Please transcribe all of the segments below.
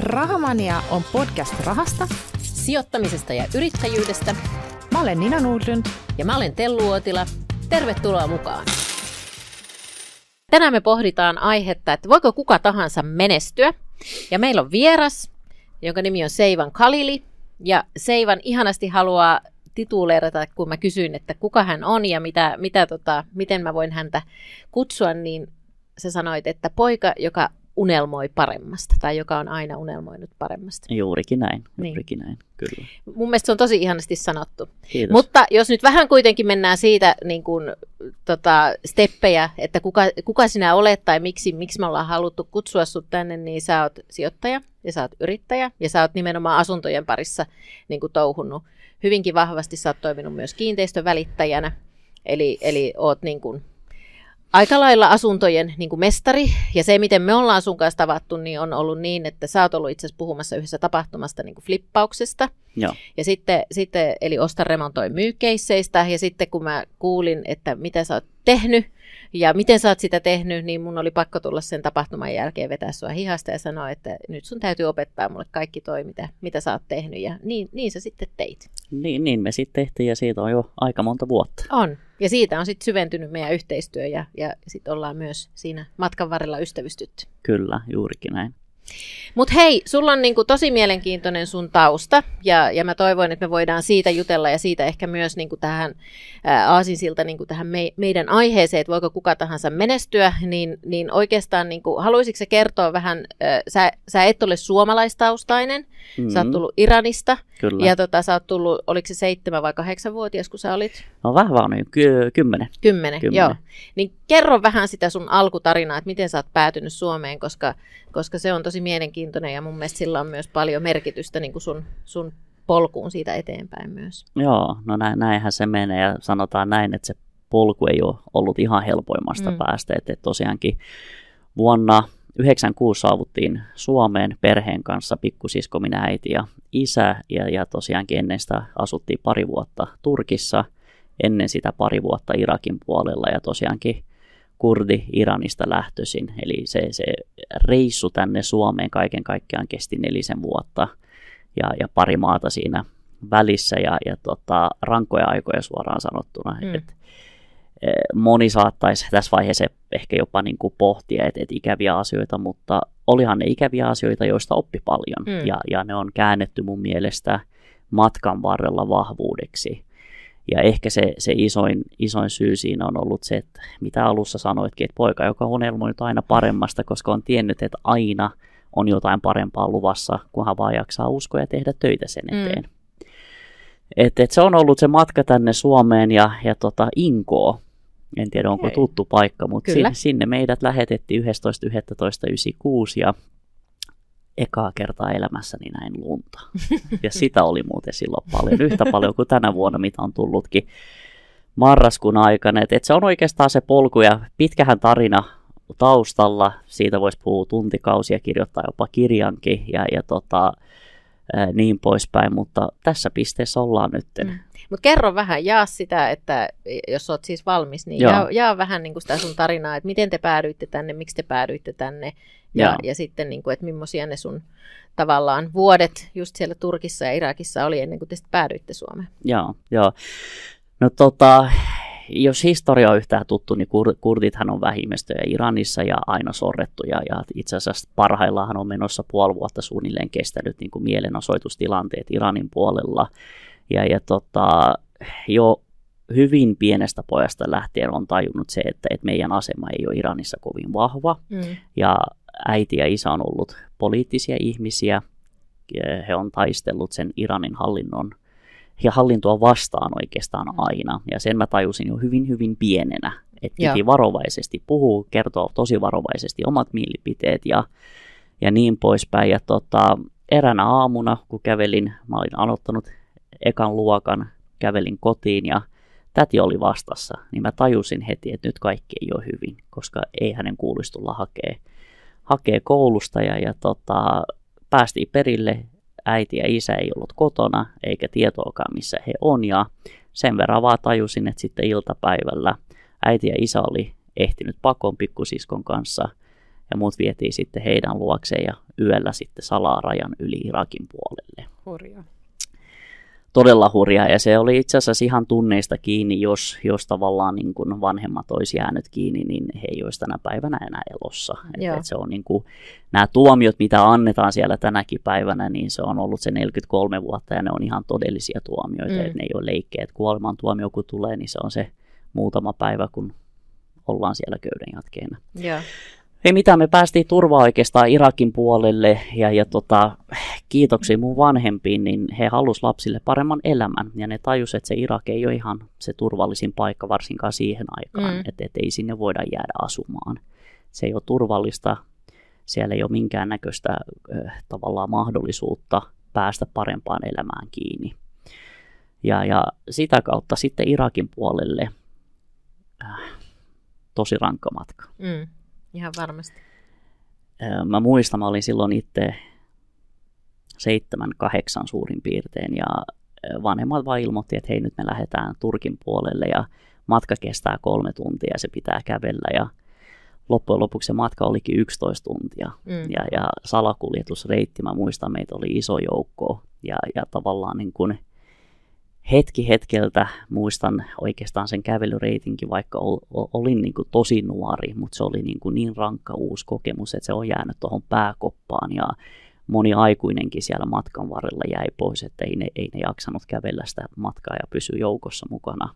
Rahamania on podcast rahasta, sijoittamisesta ja yrittäjyydestä. Mä olen Nina Nordlund. Ja mä olen Tellu Uotila. Tervetuloa mukaan. Tänään me pohditaan aihetta, että voiko kuka tahansa menestyä. Ja meillä on vieras, jonka nimi on Seivan Kalili. Ja Seivan ihanasti haluaa tituleerata, kun mä kysyin, että kuka hän on ja mitä, mitä tota, miten mä voin häntä kutsua, niin sä sanoit, että poika, joka unelmoi paremmasta, tai joka on aina unelmoinut paremmasta. Juurikin näin, niin. juurikin näin, kyllä. Mun mielestä se on tosi ihanasti sanottu. Kiitos. Mutta jos nyt vähän kuitenkin mennään siitä niin kuin, tota, steppejä, että kuka, kuka sinä olet tai miksi, miksi me ollaan haluttu kutsua sut tänne, niin sä oot sijoittaja ja sä oot yrittäjä ja sä oot nimenomaan asuntojen parissa niin kuin touhunnut hyvinkin vahvasti. Sä oot toiminut myös kiinteistövälittäjänä, eli, eli oot niin kuin, aika lailla asuntojen niin kuin mestari. Ja se, miten me ollaan sun kanssa tavattu, niin on ollut niin, että sä oot ollut itse asiassa puhumassa yhdessä tapahtumasta niin kuin flippauksesta. Joo. Ja sitten, sitten, eli osta remontoi myykeisseistä. Ja sitten kun mä kuulin, että mitä sä oot tehnyt, ja miten sä oot sitä tehnyt, niin mun oli pakko tulla sen tapahtuman jälkeen vetää sua hihasta ja sanoa, että nyt sun täytyy opettaa mulle kaikki toi, mitä, mitä sä oot tehnyt. Ja niin, niin sä sitten teit. Niin, niin me sitten tehtiin ja siitä on jo aika monta vuotta. On. Ja siitä on sitten syventynyt meidän yhteistyö ja, ja sitten ollaan myös siinä matkan varrella ystävystytty. Kyllä, juurikin näin. Mutta hei, sulla on niinku tosi mielenkiintoinen sun tausta ja, ja mä toivon, että me voidaan siitä jutella ja siitä ehkä myös niinku tähän ää, aasinsilta niinku tähän me, meidän aiheeseen, että voiko kuka tahansa menestyä, niin, niin oikeastaan niinku, haluaisitko se kertoa vähän, ää, sä, sä et ole suomalaistaustainen, mm-hmm. sä oot tullut Iranista Kyllä. ja tota, sä oot tullut, oliko se seitsemän vai kahdeksan vuotias, kun sä olit? No vähän vaan, niin ky- kymmenen. Kymmenen, kymmenen. joo. Niin kerro vähän sitä sun alkutarinaa, että miten sä oot päätynyt Suomeen, koska, koska se on tosi mielenkiintoinen ja mun mielestä sillä on myös paljon merkitystä niin kuin sun, sun polkuun siitä eteenpäin myös. Joo, no nä- näinhän se menee ja sanotaan näin, että se polku ei ole ollut ihan helpoimmasta mm. päästä, että tosiaankin vuonna 96 saavuttiin Suomeen perheen kanssa, pikkusisko, minä, äiti ja isä, ja, ja tosiaankin ennen sitä asuttiin pari vuotta Turkissa, ennen sitä pari vuotta Irakin puolella, ja tosiaankin kurdi Iranista lähtöisin. Eli se, se reissu tänne Suomeen kaiken kaikkiaan kesti nelisen vuotta ja, ja pari maata siinä välissä ja, ja tota, rankoja aikoja suoraan sanottuna. Mm. Et, e, moni saattaisi tässä vaiheessa ehkä jopa niin kuin pohtia, että et ikäviä asioita, mutta olihan ne ikäviä asioita, joista oppi paljon. Mm. Ja, ja ne on käännetty mun mielestä matkan varrella vahvuudeksi. Ja ehkä se, se isoin, isoin syy siinä on ollut se, että mitä alussa sanoitkin, että poika, joka on unelmoinut aina paremmasta, koska on tiennyt, että aina on jotain parempaa luvassa, kunhan vaan jaksaa uskoa ja tehdä töitä sen mm. eteen. Mm. Et, et se on ollut se matka tänne Suomeen ja, ja tota Inkoo. En tiedä, onko Hei. tuttu paikka, mutta sinne, sinne meidät lähetettiin 11.11.96 ja ekaa kertaa elämässäni näin lunta. Ja sitä oli muuten silloin paljon, yhtä paljon kuin tänä vuonna, mitä on tullutkin marraskuun aikana. Et, et se on oikeastaan se polku ja pitkähän tarina taustalla. Siitä voisi puhua tuntikausia, kirjoittaa jopa kirjankin ja, ja tota, ää, niin poispäin, mutta tässä pisteessä ollaan nyt. Mm. Mutta kerro vähän, jaa sitä, että jos olet siis valmis, niin jaa, jaa vähän niin kuin sitä sun tarinaa, että miten te päädyitte tänne, miksi te päädyitte tänne ja, ja sitten, niin kuin, että millaisia ne sun tavallaan vuodet just siellä Turkissa ja Irakissa oli ennen kuin te sitten päädyitte Suomeen. Joo, joo. No tota, jos historia on yhtään tuttu, niin kur, kurdithan on vähimmäistöjä Iranissa ja aina sorrettu. Ja, ja itse asiassa parhaillaan on menossa puoli vuotta suunnilleen kestänyt niin kuin mielenosoitustilanteet Iranin puolella. Ja, ja tota, jo hyvin pienestä pojasta lähtien on tajunnut se, että, että meidän asema ei ole Iranissa kovin vahva. Mm. Ja äiti ja isä on ollut poliittisia ihmisiä. He on taistellut sen Iranin hallinnon ja hallintoa vastaan oikeastaan aina. Ja sen mä tajusin jo hyvin, hyvin pienenä, että piti Joo. varovaisesti puhua, kertoa tosi varovaisesti omat mielipiteet ja, ja niin poispäin. Ja tota, eränä aamuna, kun kävelin, mä olin aloittanut ekan luokan, kävelin kotiin ja täti oli vastassa, niin mä tajusin heti, että nyt kaikki ei ole hyvin, koska ei hänen kuuluisi tulla hakee, hakee koulusta ja, ja tota, päästiin perille. Äiti ja isä ei ollut kotona eikä tietoakaan missä he on ja sen verran vaan tajusin, että sitten iltapäivällä äiti ja isä oli ehtinyt pakoon pikkusiskon kanssa ja mut vietiin sitten heidän luokseen ja yöllä sitten salaa rajan yli Irakin puolelle. Hurjaa todella hurjaa ja se oli itse asiassa ihan tunneista kiinni, jos, jos tavallaan niin kuin vanhemmat olisi jäänyt kiinni, niin he ei olisi tänä päivänä enää elossa. Et, et se on niin kuin, nämä tuomiot, mitä annetaan siellä tänäkin päivänä, niin se on ollut se 43 vuotta ja ne on ihan todellisia tuomioita, mm. että ne ei ole leikkejä. Kuoleman tuomio kun tulee, niin se on se muutama päivä, kun ollaan siellä köyden jatkeena. Yeah ei mitään, me päästiin turvaa oikeastaan Irakin puolelle ja, ja tota, kiitoksia mun vanhempiin, niin he halus lapsille paremman elämän ja ne tajus, että se Irak ei ole ihan se turvallisin paikka varsinkaan siihen aikaan, mm. että et ei sinne voida jäädä asumaan. Se ei ole turvallista, siellä ei ole minkäännäköistä äh, tavallaan mahdollisuutta päästä parempaan elämään kiinni. Ja, ja sitä kautta sitten Irakin puolelle äh, tosi rankka matka. Mm. Ihan varmasti. Mä muistan, mä olin silloin itse seitsemän, kahdeksan suurin piirtein ja vanhemmat vaan ilmoitti, että hei nyt me lähdetään Turkin puolelle ja matka kestää kolme tuntia ja se pitää kävellä ja loppujen lopuksi se matka olikin 11 tuntia mm. ja, ja salakuljetusreitti, mä muistan, meitä oli iso joukko ja, ja tavallaan niin kuin, hetki hetkeltä muistan oikeastaan sen kävelyreitinkin, vaikka olin niin kuin tosi nuori, mutta se oli niin, kuin niin rankka uusi kokemus, että se on jäänyt tuohon pääkoppaan ja moni aikuinenkin siellä matkan varrella jäi pois, että ei ne, ei ne jaksanut kävellä sitä matkaa ja pysy joukossa mukana.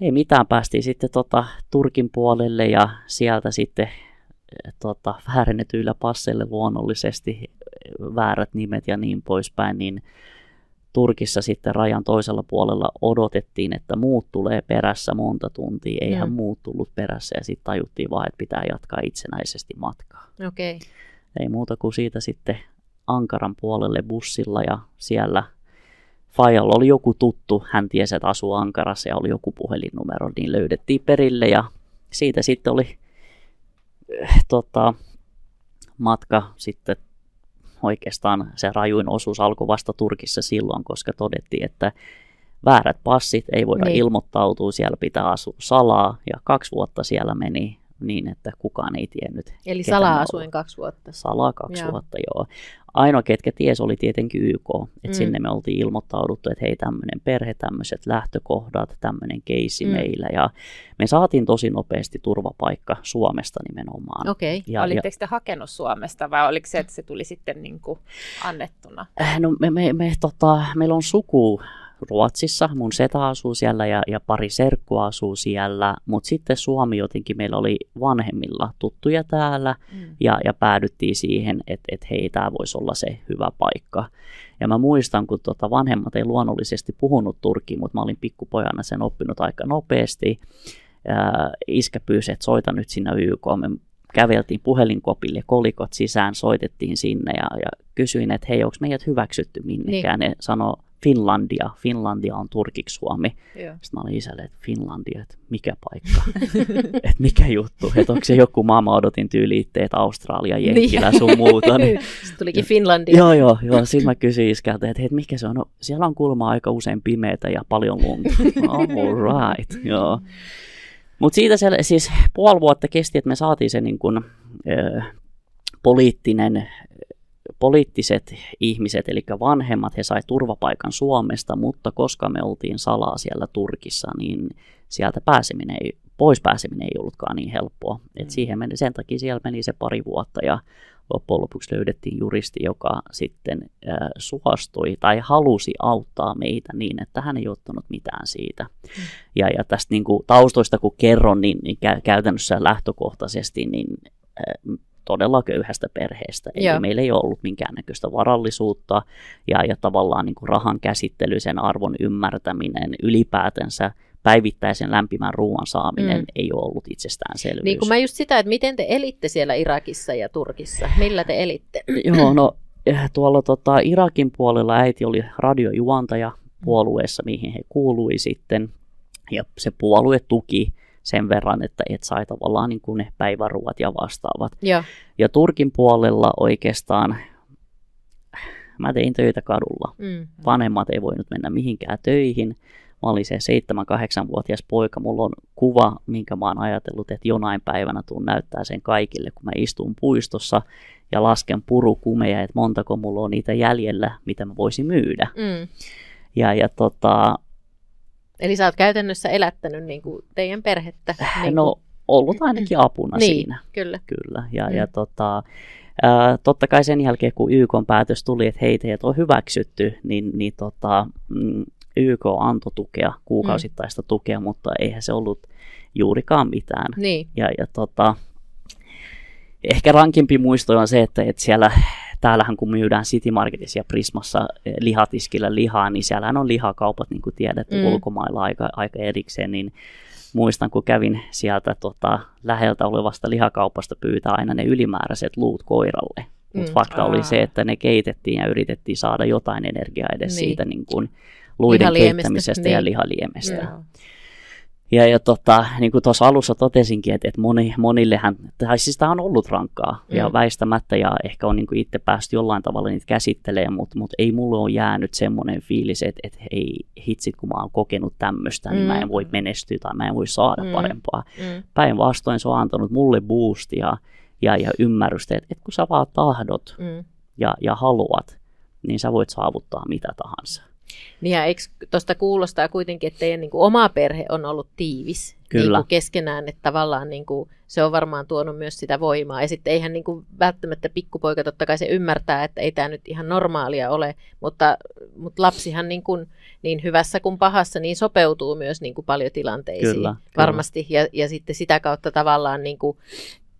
Ei mitään, päästiin sitten tota Turkin puolelle ja sieltä sitten eh, tota, väärennetyillä passeille luonnollisesti väärät nimet ja niin poispäin, niin Turkissa sitten rajan toisella puolella odotettiin, että muut tulee perässä monta tuntia. Eihän mm. muut tullut perässä ja sitten tajuttiin vaan, että pitää jatkaa itsenäisesti matkaa. Okay. Ei muuta kuin siitä sitten Ankaran puolelle bussilla ja siellä Fajalla oli joku tuttu, hän tiesi, että asuu Ankarassa ja oli joku puhelinnumero, niin löydettiin perille ja siitä sitten oli äh, tota, matka sitten oikeastaan se rajuin osuus alkoi vasta Turkissa silloin, koska todettiin, että väärät passit ei voida niin. ilmoittautua, siellä pitää asua salaa ja kaksi vuotta siellä meni niin, että kukaan ei tiennyt. Eli salaa asuin kaksi vuotta. Salaa kaksi joo. vuotta, joo. Ainoa, ketkä ties, oli tietenkin YK. Että mm. sinne me oltiin ilmoittauduttu, että hei, tämmöinen perhe, tämmöiset lähtökohdat, tämmöinen keissi mm. meillä. Ja me saatiin tosi nopeasti turvapaikka Suomesta nimenomaan. Okei. Okay. Ja, Olitteko te hakenut Suomesta vai oliko se, että se tuli sitten niin kuin annettuna? Äh, no me, me, me, tota, meillä on suku Ruotsissa, mun seta asuu siellä ja, ja pari serkkua asuu siellä, mutta sitten Suomi jotenkin meillä oli vanhemmilla tuttuja täällä mm. ja, ja päädyttiin siihen, että et hei, tämä voisi olla se hyvä paikka. Ja mä muistan, kun tota vanhemmat ei luonnollisesti puhunut turkkiin, mutta mä olin pikkupojana sen oppinut aika nopeasti. Ja iskä pyysi, että soita nyt sinne YK. Me käveltiin puhelinkopille, kolikot sisään, soitettiin sinne ja, ja kysyin, että hei, onko meidät hyväksytty minnekään. Niin. Ne sanoi, Finlandia. Finlandia on turkiksi Suomi. Joo. Sitten mä olin isälle, että Finlandia, että mikä paikka, että mikä juttu, että onko se joku maa, mä odotin tyyliitteet Australia, Jenkkilä, sun muuta. Niin. Sitten tulikin Finlandia. joo, joo, joo. Sitten mä kysyin iskältä, että, että mikä se on, no, siellä on kulma aika usein pimeätä ja paljon lunta. All right, joo. Mutta siitä se, siis puoli vuotta kesti, että me saatiin se niin kun, ö, poliittinen poliittiset ihmiset, eli vanhemmat, he sai turvapaikan Suomesta, mutta koska me oltiin salaa siellä Turkissa, niin sieltä pääseminen ei, pois pääseminen ei ollutkaan niin helppoa. Et mm. siihen meni, sen takia siellä meni se pari vuotta ja loppujen lopuksi löydettiin juristi, joka sitten äh, suostui tai halusi auttaa meitä niin, että hän ei ottanut mitään siitä. Mm. Ja, ja tästä niin kuin, taustoista kun kerron, niin, niin käytännössä lähtökohtaisesti niin äh, todella köyhästä perheestä. Eli Joo. meillä ei ollut minkäännäköistä varallisuutta ja, ja tavallaan niin kuin rahan käsittely, sen arvon ymmärtäminen, ylipäätänsä päivittäisen lämpimän ruoan saaminen mm. ei ole ollut itsestäänselvyys. Niin kuin mä just sitä, että miten te elitte siellä Irakissa ja Turkissa? Millä te elitte? Joo, no eh, tuolla tota, Irakin puolella äiti oli radiojuontaja puolueessa, mihin he kuului sitten. Ja se puolue tuki sen verran, että et sai tavallaan niin kuin ne päiväruot ja vastaavat. Ja. ja Turkin puolella oikeastaan mä tein töitä kadulla. Mm. Vanhemmat ei voinut mennä mihinkään töihin. Mä olin se 7-8-vuotias poika. Mulla on kuva, minkä mä oon ajatellut, että jonain päivänä tuun näyttää sen kaikille, kun mä istun puistossa ja lasken purukumeja, että montako mulla on niitä jäljellä, mitä mä voisin myydä. Mm. Ja, ja tota, Eli sä oot käytännössä elättänyt niin kuin teidän perhettä. Niin no ollut ainakin apuna niin, siinä. kyllä. Kyllä. Ja, Mm. ja tota, ää, totta kai sen jälkeen, kun YK päätös tuli, että hei, teidät on hyväksytty, niin, niin tota, mm, YK antoi tukea, kuukausittaista Mm. tukea, mutta eihän se ollut juurikaan mitään. Niin, Ja, ja tota, ehkä rankimpi muisto on se, että, että siellä, täällähän kun myydään City Marketissa ja Prismassa eh, lihatiskillä lihaa, niin siellähän on lihakaupat, niin kuin tiedätte, Mm. ulkomailla aika, aika erikseen, niin muistan, kun kävin sieltä tota, läheltä olevasta lihakaupasta pyytää aina ne ylimääräiset luut koiralle. Mutta Mm. fakta oli Aa. se, että ne keitettiin ja yritettiin saada jotain energiaa edes Niin. siitä niin kuin luiden keittämisestä ja niin. lihaliemestä. Joo. Ja, ja tota, niin kuin tuossa alussa totesinkin, että, että moni, monillehän, tai siis tämä on ollut rankkaa mm. ja Mm. väistämättä ja ehkä on niin kuin itse päästy jollain tavalla niitä käsittelemään, mutta, mutta ei mulle ole jäänyt semmoinen fiilis, että, että ei hitsit, kun mä oon kokenut tämmöistä, niin mä en Mm. voi menestyä tai mä en voi saada Mm. parempaa. mm. Päinvastoin se on antanut mulle boostia ja, ja ymmärrystä, että, että kun sä vaan tahdot Mm. ja, ja haluat, niin sä voit saavuttaa mitä tahansa. Niin ja eikö tuosta kuulostaa kuitenkin, että teidän niin kuin, oma perhe on ollut tiivis Kyllä. Niin kuin keskenään, että tavallaan niin kuin, se on varmaan tuonut myös sitä voimaa. Ja sitten eihän niin kuin, välttämättä pikkupoika, totta kai se ymmärtää, että ei tämä nyt ihan normaalia ole, mutta, mutta lapsihan niin, kuin, niin hyvässä kuin pahassa niin sopeutuu myös niin kuin, paljon tilanteisiin Kyllä, kyllä. varmasti. Ja, ja sitten sitä kautta tavallaan niin kuin,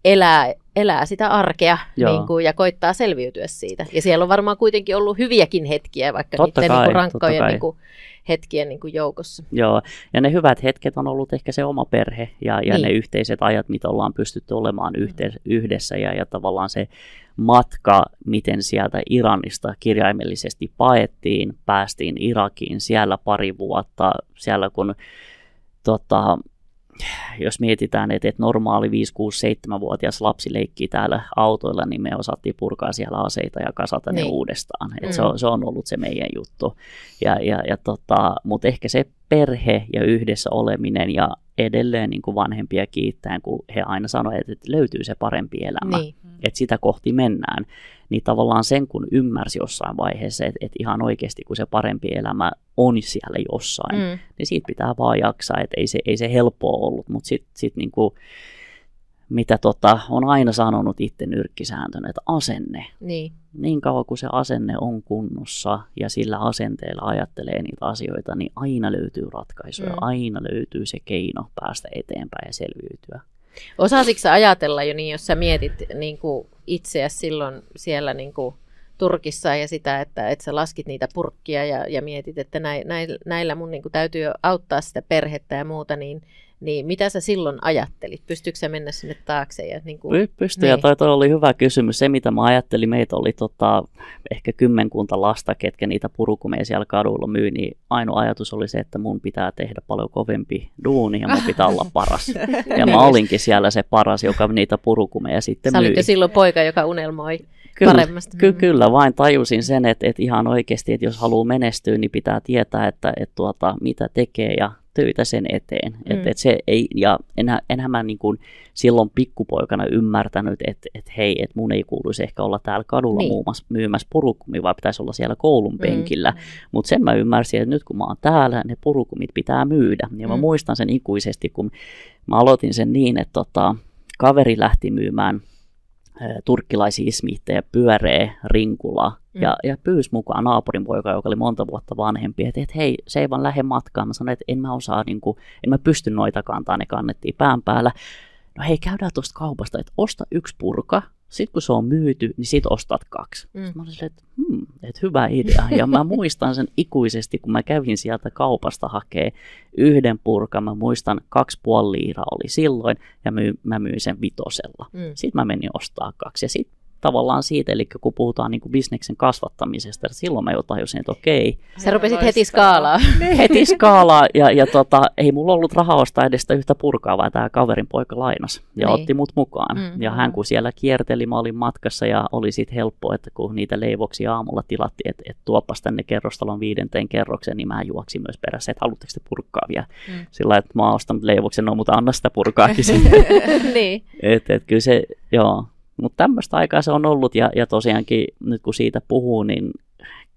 elää, elää sitä arkea Joo. niin kuin, ja koittaa selviytyä siitä. Ja siellä on varmaan kuitenkin ollut hyviäkin hetkiä, vaikka Totta niiden kai, niin rankkojen niin kuin, hetkien niin kuin, joukossa. Joo, ja ne hyvät hetket on ollut ehkä se oma perhe ja, ja Niin. Mm. ne yhteiset ajat, mitä ollaan pystytty olemaan yhte, yhdessä ja, ja tavallaan se matka, miten sieltä Iranista kirjaimellisesti paettiin, päästiin Irakiin siellä pari vuotta, siellä kun tota, jos mietitään, että, että normaali 5, 6, 7-vuotias lapsi leikkii täällä autoilla, niin me osattiin purkaa siellä aseita ja kasata niin. ne uudestaan. Et Mm. se, on, se on ollut se meidän juttu. Ja, ja, ja tota, Mutta ehkä se perhe ja yhdessä oleminen ja edelleen niin kuin vanhempia kiittäen, kun he aina sanoivat, että, että löytyy se parempi elämä, Niin. että sitä kohti mennään, niin tavallaan sen kun ymmärsi jossain vaiheessa, että, että ihan oikeasti kun se parempi elämä on siellä jossain, Mm. niin siitä pitää vaan jaksaa, että ei se, ei se helppoa ollut, mutta sitten sit niinku, mitä tota, on aina sanonut itse nyrkkisääntönä, että asenne, Niin. niin kauan kuin se asenne on kunnossa ja sillä asenteella ajattelee niitä asioita, niin aina löytyy ratkaisuja, mm. aina löytyy se keino päästä eteenpäin ja selviytyä. Osasitko sä ajatella jo niin, jos sä mietit niin kuin itseäsi silloin siellä niin kuin Turkissa ja sitä, että, että sä laskit niitä purkkia ja, ja mietit, että näillä, näillä mun niin kuin täytyy auttaa sitä perhettä ja muuta, niin, niin mitä sä silloin ajattelit? Pystyykö sä mennä sinne taakse? Ja niin kuin, Py- Pystyy, ja Niin. toi, toi oli hyvä kysymys. Se, mitä mä ajattelin, meitä oli tota, ehkä kymmenkunta lasta, ketkä niitä purukumeja siellä kadulla myy, niin ainoa ajatus oli se, että mun pitää tehdä paljon kovempi duuni ja mun pitää olla paras. Ja mä olinkin siellä se paras, joka niitä purukumeja sitten sä myi. jo silloin poika, joka unelmoi Kyllä, paremmasta. ky- kyllä, vain tajusin sen, että, että ihan oikeasti, että jos haluaa menestyä, niin pitää tietää, että, että tuota, mitä tekee ja töitä sen eteen. Mm. Että, että se ei, ja enhän, enhän mä niin kuin silloin pikkupoikana ymmärtänyt, että, että hei, että mun ei kuuluisi ehkä olla täällä kadulla Niin. muumassa, myymässä purukumia, vaan pitäisi olla siellä koulun Mm. penkillä. Mutta sen mä ymmärsin, että nyt kun mä oon täällä, ne purukumit pitää myydä. Ja mä Mm. muistan sen ikuisesti, kun mä aloitin sen niin, että tota, kaveri lähti myymään turkkilaisia ismiittejä pyöreä rinkula Mm. ja, ja pyysi mukaan naapurin poika, joka oli monta vuotta vanhempi, että, että hei, se ei vaan lähde matkaan. Mä sanoin, että en mä osaa, niin kuin, en mä pysty noita kantaa, ne kannettiin pään päällä. No hei, käydään tuosta kaupasta, että osta yksi purka, sitten kun se on myyty, niin sit ostat kaksi. Mm. Mm. Mä olin silleen, että, hmm, että hyvä idea. Ja mä muistan sen ikuisesti, kun mä kävin sieltä kaupasta hakee yhden purkan. Mä muistan, kaksi puoli liiraa oli silloin, ja myy, mä myin sen vitosella. Mm. Sitten mä menin ostaa kaksi. Ja sitten tavallaan siitä, eli kun puhutaan niin kuin bisneksen kasvattamisesta, silloin mä jo tajusin, että okei. Sä rupesit heti skaalaa. heti skaalaa, ja, ja tota, ei mulla ollut rahaa ostaa edes yhtä purkaa, vaan tämä kaverin poika lainas, ja niin. otti mut mukaan. Mm, ja hän kun siellä kierteli, mä olin matkassa, ja oli sitten helppo, että kun niitä leivoksia aamulla tilattiin, että, että tuopas tänne kerrostalon viidenteen kerrokseen, niin mä juoksin myös perässä, että haluatteko te purkaa vielä? Mm. Sillä että mä oon ostanut leivoksen, no mutta anna sitä purkaakin sitten. niin. Et, et kyllä se, joo. Mutta tämmöistä aikaa se on ollut ja, ja tosiaankin nyt kun siitä puhuu, niin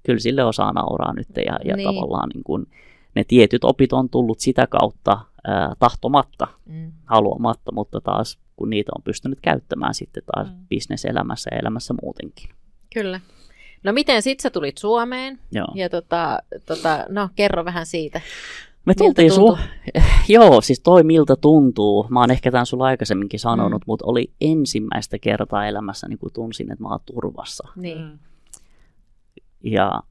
kyllä sille osaa nauraa nyt ja, ja niin. tavallaan niin kun, ne tietyt opit on tullut sitä kautta ää, tahtomatta, mm. haluamatta, mutta taas kun niitä on pystynyt käyttämään sitten taas mm. bisneselämässä ja elämässä muutenkin. Kyllä. No miten sitten sä tulit Suomeen? Joo. Ja tota, tota, no kerro vähän siitä. Me tultiin su- Joo, siis toi miltä tuntuu. Mä oon ehkä tämän sulla aikaisemminkin sanonut, mm. mutta oli ensimmäistä kertaa elämässä, niin kun tunsin, että mä oon turvassa. Niin. Mm. Ja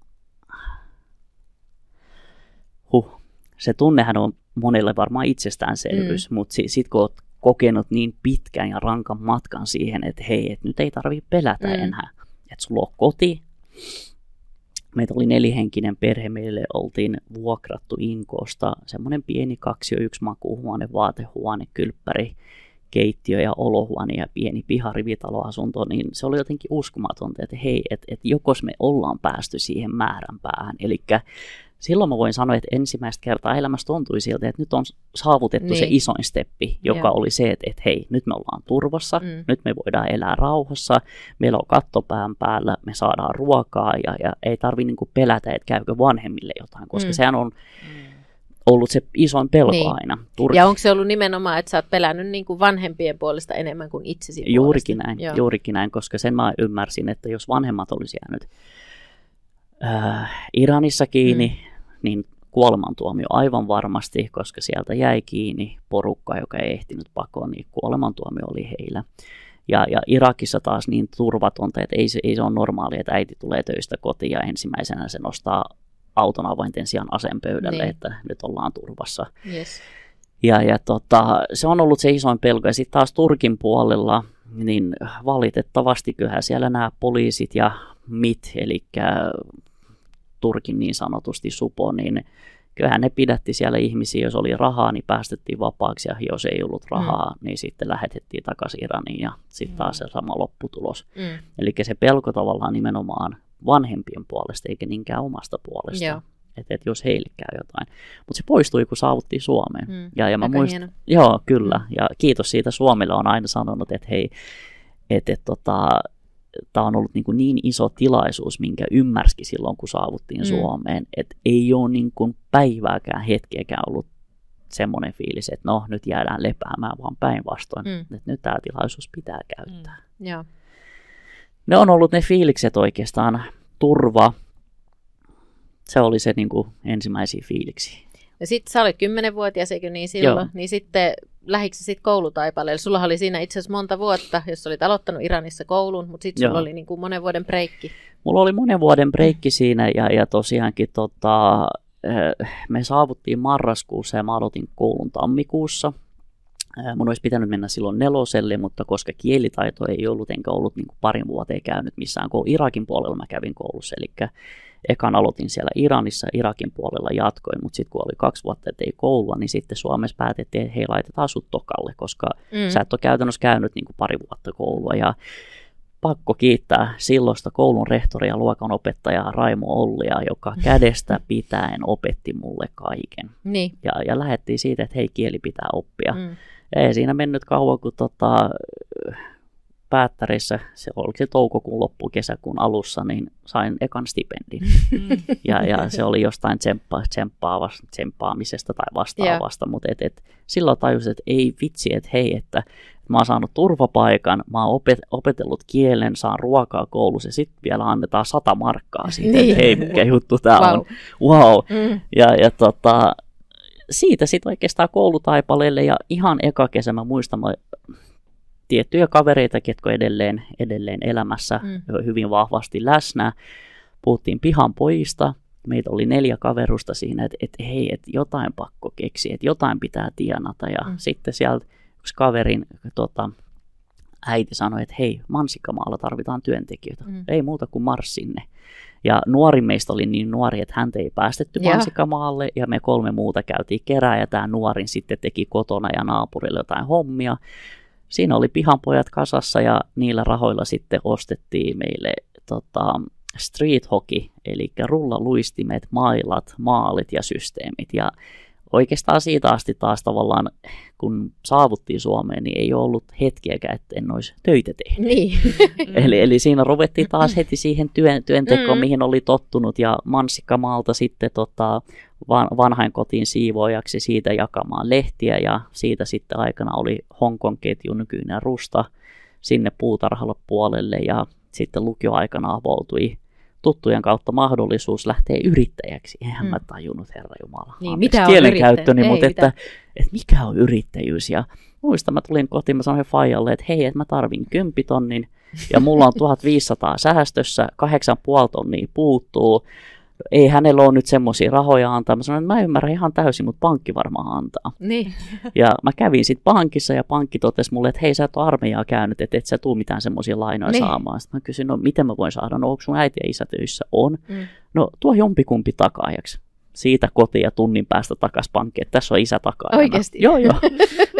huh, se tunnehän on monelle varmaan itsestäänselvyys, mm. mutta si- sit kun oot kokenut niin pitkän ja rankan matkan siihen, että hei, et nyt ei tarvi pelätä mm. enää. Että sulla on koti, meitä oli nelihenkinen perhe, meille oltiin vuokrattu Inkoosta semmoinen pieni kaksio, yksi makuuhuone, vaatehuone, kylppäri, keittiö ja olohuone ja pieni piharivitaloasunto, niin se oli jotenkin uskomatonta, että hei, että et jokos me ollaan päästy siihen määränpäähän. Eli silloin mä voin sanoa, että ensimmäistä kertaa elämässä tuntui siltä, että nyt on saavutettu niin. se isoin steppi, joka Joo. oli se, että, että hei, nyt me ollaan turvassa, mm. nyt me voidaan elää rauhassa, meillä on kattopään päällä, me saadaan ruokaa ja, ja ei tarvi niinku pelätä, että käykö vanhemmille jotain, koska mm. sehän on ollut se isoin pelko niin. aina. Tur- ja onko se ollut nimenomaan, että sä oot pelännyt niin kuin vanhempien puolesta enemmän kuin itsesi Juurikin puolesta? näin, Joo. juurikin näin, koska sen mä ymmärsin, että jos vanhemmat olisi jäänyt äh, Iranissa kiinni, mm. niin kuolemantuomio aivan varmasti, koska sieltä jäi kiinni porukka, joka ei ehtinyt pakoon, niin kuolemantuomio oli heillä. Ja, ja Irakissa taas niin turvatonta, että ei se, ei se ole normaalia, että äiti tulee töistä kotiin ja ensimmäisenä se nostaa auton avainten sijaan aseen pöydälle, niin. että nyt ollaan turvassa. Yes. Ja, ja tota, se on ollut se isoin pelko. Ja sitten taas Turkin puolella, niin valitettavasti kyllähän siellä nämä poliisit ja MIT, eli Turkin niin sanotusti supo, niin kyllähän ne pidätti siellä ihmisiä, jos oli rahaa, niin päästettiin vapaaksi, ja jos ei ollut rahaa, mm. niin sitten lähetettiin takaisin Iraniin, ja sitten taas se sama lopputulos. Mm. Eli se pelko tavallaan nimenomaan vanhempien puolesta, eikä niinkään omasta puolesta. Että et jos heille käy jotain. Mutta se poistui, kun saavuttiin Suomeen. Mm, ja, ja mä muist... Joo, kyllä. Ja kiitos siitä Suomelle on aina sanonut, että hei, että et, tota, tämä on ollut niin, kuin niin iso tilaisuus, minkä ymmärski silloin, kun saavuttiin mm. Suomeen, että ei ole niin kuin päivääkään hetkeäkään ollut semmoinen fiilis, että no nyt jäädään lepäämään, vaan päinvastoin, mm. että nyt tämä tilaisuus pitää käyttää. Mm. Joo. Ne on ollut ne fiilikset oikeastaan, turva, se oli se niin kuin ensimmäisiä fiiliksi. Ja sitten sä olit kymmenenvuotias, eikö niin silloin? Joo. Niin sitten lähikö sitten koulutaipaleelle? Sulla oli siinä itse asiassa monta vuotta, jos olit aloittanut Iranissa koulun, mutta sitten sulla oli niin kuin monen vuoden breikki. Mulla oli monen vuoden breikki siinä ja, ja tosiaankin tota, eh, me saavuttiin marraskuussa ja mä aloitin koulun tammikuussa. Eh, mun olisi pitänyt mennä silloin neloselle, mutta koska kielitaito ei ollut, enkä ollut niin kuin parin vuoteen käynyt missään koulu. Irakin puolella mä kävin koulussa, eli ekan aloitin siellä Iranissa, Irakin puolella jatkoin, mutta sitten kun oli kaksi vuotta, ettei koulua, niin sitten Suomessa päätettiin, että hei, laitetaan sut tokalle, koska mm. sä et ole käytännössä käynyt niin kuin pari vuotta koulua. Ja pakko kiittää silloista koulun rehtoria, luokanopettajaa Raimo Ollia, joka kädestä pitäen opetti mulle kaiken. Niin. Ja, ja lähdettiin siitä, että hei, kieli pitää oppia. Mm. Ei siinä mennyt kauan, kun tota, päättärissä, se oli se toukokuun loppu, kesäkuun alussa, niin sain ekan stipendin. Mm. Ja, ja se oli jostain tsemppa, tsemppaavasta, tsemppaamisesta tai vastaavasta, yeah. mutta et, et, silloin tajusin, että ei vitsi, että hei, että mä oon saanut turvapaikan, mä oon opet, opetellut kielen, saan ruokaa koulussa ja sitten vielä annetaan sata markkaa siitä, niin. että hei, mikä juttu tää wow. on. Wow. Mm. Ja, ja tota, siitä sitten oikeastaan koulutaipaleelle ja ihan eka kesä mä muistan, mä tiettyjä kavereita, ketkä edelleen, edelleen elämässä mm. hyvin vahvasti läsnä. Puhuttiin pihan pojista, meitä oli neljä kaverusta siinä, että, että hei, että jotain pakko keksiä, että jotain pitää tienata. Ja mm. sitten sieltä yksi kaverin tota, äiti sanoi, että hei, Mansikkamaalla tarvitaan työntekijöitä. Mm. Ei muuta kuin mars sinne. Ja nuori meistä oli niin nuori, että häntä ei päästetty Joo. Mansikkamaalle ja me kolme muuta käytiin kerää ja tämä nuorin sitten teki kotona ja naapurille jotain hommia. Siinä oli pihanpojat kasassa ja niillä rahoilla sitten ostettiin meille tota, street hockey, eli rullaluistimet, mailat, maalit ja systeemit. Ja oikeastaan siitä asti taas tavallaan, kun saavuttiin Suomeen, niin ei ollut hetkiäkään, että en olisi töitä tehnyt. Niin. Eli, eli siinä ruvettiin taas heti siihen työn, työntekoon, Mm. mihin oli tottunut, ja Mansikkamaalta sitten tota, van, vanhain kotiin siivoojaksi siitä jakamaan lehtiä, ja siitä sitten aikana oli Hongkong ketju nykyinen Rusta sinne puutarhalle puolelle, ja sitten lukioaikana avautui tuttujen kautta mahdollisuus lähteä yrittäjäksi. Eihän Mm. mä tajunnut, herra Jumala. Niin, mitä on kielenkäyttöni, yrittäjä? mutta Ei, että, että mikä on yrittäjyys. Ja muistan, mä tulin kotiin, mä sanoin Fajalle, että hei, että mä tarvin 10 tonnin ja mulla on 1500 säästössä, 8,5 tonnia puuttuu. Ei hänellä ole nyt semmoisia rahoja antaa. Mä sanoin, että mä ymmärrän ihan täysin, mutta pankki varmaan antaa. niin. Ja mä kävin sitten pankissa ja pankki totesi mulle, että hei sä et ole armeijaa käynyt, että et sä tuu mitään semmoisia lainoja Niin. saamaan. Sitten mä kysyin, no miten mä voin saada, no onko sun äiti ja isä töissä? On. Mm. No tuo jompikumpi takaajaksi. Siitä kotiin ja tunnin päästä takas pankkiin, että tässä on isä takaajana. Oikeesti? Joo, joo.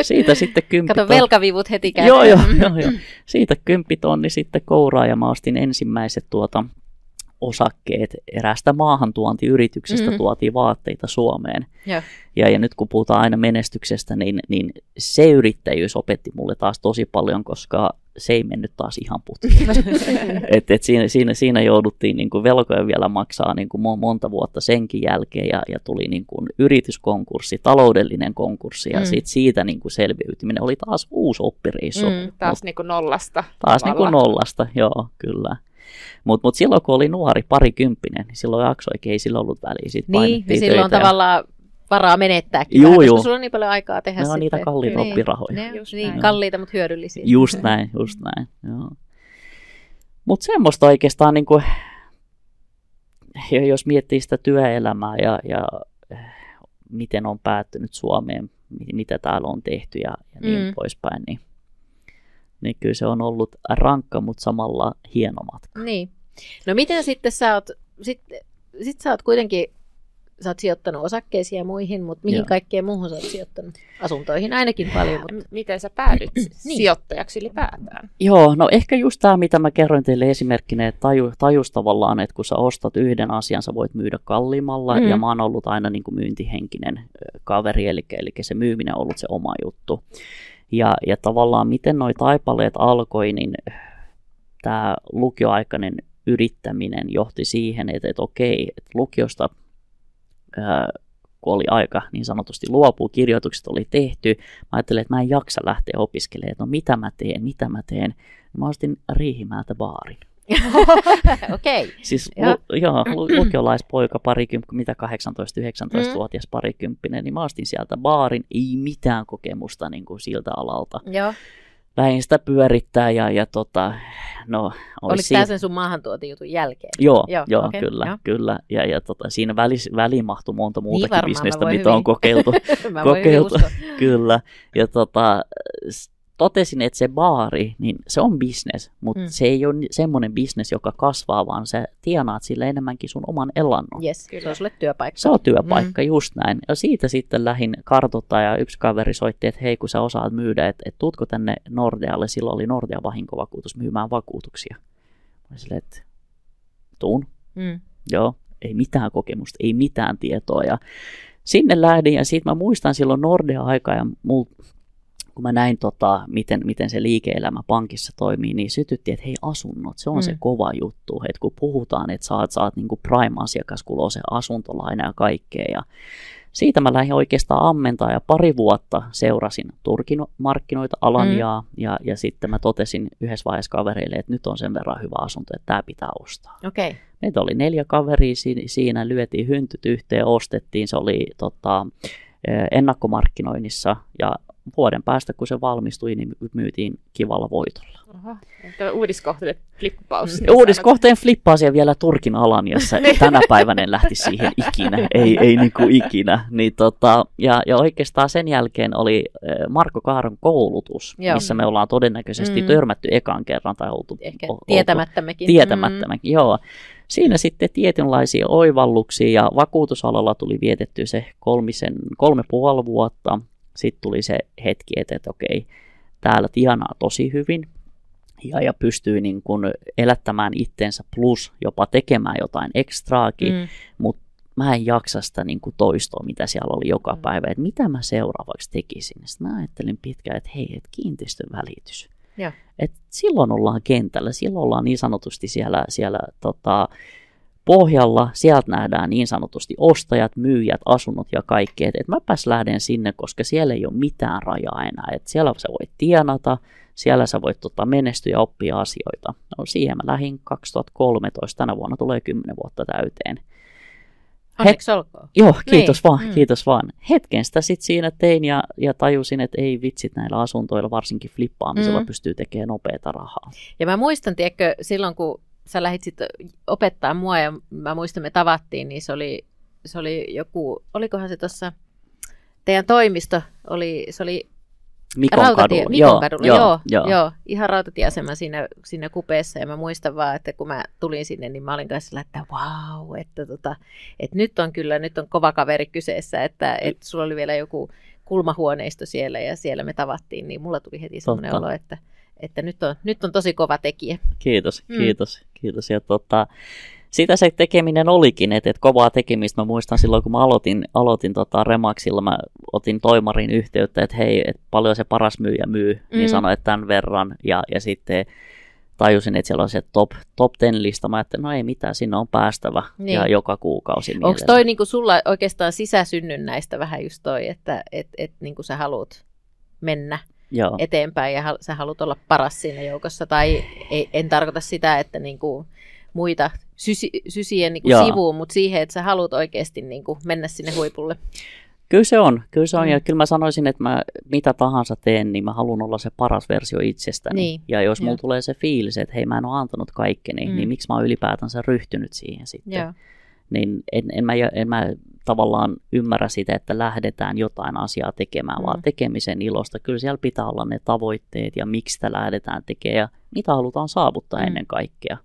Siitä sitten kymppi Kato, velkavivut heti käy. Joo, joo, joo, joo. Siitä kymppitonni sitten kouraa ja mä ostin ensimmäiset tuota, osakkeet erästä maahantuontiyrityksestä Mhm. tuotiin vaatteita Suomeen. Joo. Ja, ja nyt kun puhutaan aina menestyksestä, niin, niin se yrittäjyys opetti mulle taas tosi paljon, koska se ei mennyt taas ihan putkeen. et, et siinä, siinä, siinä jouduttiin niin kuin velkoja vielä maksaa niin kuin mo- monta vuotta senkin jälkeen ja, ja tuli niin kuin yrityskonkurssi, taloudellinen konkurssi ja Mm. sit siitä niin kuin selviytyminen oli taas uusi oppireissu. Mm. Taas niin kuin nollasta. Taas niin kuin nollasta, joo, kyllä. Mutta mut silloin kun oli nuori, parikymppinen, niin silloin jaksoikin, ei sillä ollut väliä. Sitten Niin, ja painettiin silloin ja- tavallaan varaa menettääkin. Juu, vähän, koska juu. sulla on niin paljon aikaa tehdä Ne on sitten. niitä kalliita Niin. oppirahoja. Ne on Just niin näin. kalliita, mutta hyödyllisiä. Just näin, just näin. Joo. Mutta semmoista oikeastaan, niin kuin, jos miettii sitä työelämää ja, ja eh, miten on päättynyt Suomeen, mi- mitä täällä on tehty ja, ja niin mm. poispäin, niin, niin kyllä se on ollut rankka, mutta samalla hieno matka. Niin. No miten sitten sä oot, sit, sit sä oot kuitenkin, sä oot sijoittanut osakkeisiin ja muihin, mutta mihin Joo. kaikkeen muuhun sä oot sijoittanut? Asuntoihin ainakin paljon, mutta Miten sä päädyit Niin. sijoittajaksi ylipäätään? Joo, no ehkä just tämä, mitä mä kerroin teille esimerkkinä, että taju, tajus tavallaan, että kun sä ostat yhden asian, sä voit myydä kalliimmalla, Mm. ja mä oon ollut aina niin kuin myyntihenkinen kaveri, eli, eli se myyminen on ollut se oma juttu. Ja, ja tavallaan miten noi taipaleet alkoi, niin tämä lukioaikainen yrittäminen johti siihen, että, että okei, että lukiosta ää, kun oli aika niin sanotusti luopuu, kirjoitukset oli tehty, mä ajattelin, että mä en jaksa lähteä opiskelemaan, että no mitä mä teen, mitä mä teen. Mä ostin Riihimäeltä baarin. okei. Siis Joo. lu, joo, lu, lukiolaispoika, parikymppä, mitä 18-19-vuotias Mm. parikymppinen, niin mä ostin sieltä baarin, ei mitään kokemusta niin kuin siltä alalta. Joo. Lähdin sitä pyörittää ja, ja tota, no, Oliko olisi tämä sen sun maahantuotijutun jälkeen? Joo, Joo, joo, okei, kyllä, joo. kyllä. Ja, ja tota, siinä välis, väliin mahtui monta muutakin varmaan, bisnestä, mitä on hyvin. kokeiltu. Hyvin kokeiltu. uskoa. kyllä. Ja tota, totesin, että se baari, niin se on business, mutta Mm. se ei ole semmoinen business, joka kasvaa, vaan sä tienaat sillä enemmänkin sun oman elannon. Yes, se on sulle työpaikka. Se on työpaikka, mm. just näin. Ja siitä sitten lähin kartoittaa ja yksi kaveri soitti, että hei kun sä osaat myydä, että, että tuutko tänne Nordealle, silloin oli Nordea vahinkovakuutus myymään vakuutuksia. Mä silleen, että tuun, Mm. joo, ei mitään kokemusta, ei mitään tietoa. Ja sinne lähdin ja siitä mä muistan silloin Nordea-aikaa ja mul, kun mä näin, tota, miten, miten se liike-elämä pankissa toimii, niin sytytti, että hei asunnot, se on mm. se kova juttu. Että kun puhutaan, että saat, saat niin prime-asiakas, kun se asuntolaina ja kaikkea. Ja siitä mä lähdin oikeastaan ammentaa ja pari vuotta seurasin Turkin markkinoita, Alanjaa, mm. ja, ja sitten mä totesin yhdessä vaiheessa kavereille, että nyt on sen verran hyvä asunto, että tämä pitää ostaa. Okay. Meitä oli neljä kaveria si- siinä, lyötiin hyntyt yhteen, ostettiin, se oli tota, ennakkomarkkinoinnissa ja vuoden päästä, kun se valmistui, niin myytiin kivalla voitolla. Tämä uudiskohteen flippaus. Niin Uudiskohteen flippaasia vielä Turkin Alaniassa. Tänä päivänä en lähti siihen ikinä. Ei, ei niin kuin ikinä. Niin tota, ja, ja oikeastaan sen jälkeen oli Marko Kaaron koulutus, Joo. missä me ollaan todennäköisesti mm. törmätty ekan kerran. Tai oltu, Ehkä tietämättämmekin. Tietämättämmekin, mm. joo. Siinä sitten tietynlaisia oivalluksia ja vakuutusalalla tuli vietetty se kolmisen, kolme puoli vuotta. Sitten tuli se hetki, että, että okei, täällä tienaa tosi hyvin ja, ja pystyy niin kuin elättämään itsensä plus jopa tekemään jotain ekstraakin, mm. mutta mä en jaksa sitä niin kuin toistoa, mitä siellä oli joka mm. päivä, että mitä mä seuraavaksi tekisin. Sitten mä ajattelin pitkään, että hei, että kiinteistön välitys. Ja. Et silloin ollaan kentällä, silloin ollaan niin sanotusti siellä, siellä tota, pohjalla, sieltä nähdään niin sanotusti ostajat, myyjät, asunnot ja kaikki. Että et mäpäs lähden sinne, koska siellä ei ole mitään rajaa enää. Et siellä sä voit tienata, siellä sä voit tota, menestyä ja oppia asioita. No siihen mä lähdin 2013, tänä vuonna tulee 10 vuotta täyteen. Onneksi olkoon. Joo, kiitos niin. vaan, mm. kiitos vaan. Hetken sitä sitten siinä tein ja, ja tajusin, että ei vitsit näillä asuntoilla, varsinkin flippaamisella, mm. pystyy tekemään nopeata rahaa. Ja mä muistan, tiedätkö, silloin kun sä lähdit sitten opettaa mua ja mä muistan, me tavattiin, niin se oli, se oli joku, olikohan se tuossa teidän toimisto, oli, se oli Mikon Rautatie, kadulla. Mikon joo, kadulla, joo, joo, joo. joo, ihan rautatieasema siinä, siinä kupeessa ja mä muistan vaan, että kun mä tulin sinne, niin mä olin kanssa sillä, että wow, että, tota, että nyt on kyllä, nyt on kova kaveri kyseessä, että, että sulla oli vielä joku kulmahuoneisto siellä ja siellä me tavattiin, niin mulla tuli heti semmoinen olo, että, että nyt, on, nyt on tosi kova tekijä. Kiitos, mm. Kiitos. Ja tota, sitä se tekeminen olikin, että, että kovaa tekemistä. Mä muistan silloin, kun mä aloitin, aloitin tota Remaxilla, mä otin toimarin yhteyttä, että hei, että paljon se paras myyjä myy, niin mm. niin sanoin, että tämän verran. Ja, ja sitten tajusin, että siellä on se top, top 10 lista. Mä ajattelin, no ei mitään, sinne on päästävä niin. ja joka kuukausi. Onko toi niinku sulla oikeastaan sisäsynnynnäistä vähän just toi, että et, et, niinku sä haluat mennä Joo. eteenpäin ja sä haluat olla paras siinä joukossa? Tai ei, en tarkoita sitä, että niinku muita sysi, sysien niin kuin sivuun, mutta siihen, että sä haluat oikeasti niin kuin mennä sinne huipulle. Kyllä se on, kyllä se on. Mm. Ja kyllä mä sanoisin, että mä mitä tahansa teen, niin mä haluan olla se paras versio itsestäni. Niin. Ja jos mulla tulee se fiilis, että hei mä en ole antanut kaikkeni, niin mm. niin miksi mä oon ylipäätänsä ryhtynyt siihen sitten. Joo. Niin en, en, mä, en mä tavallaan ymmärrä sitä, että lähdetään jotain asiaa tekemään, mm. vaan tekemisen ilosta. Kyllä siellä pitää olla ne tavoitteet ja miksi sitä lähdetään tekemään ja mitä halutaan saavuttaa mm. ennen kaikkea.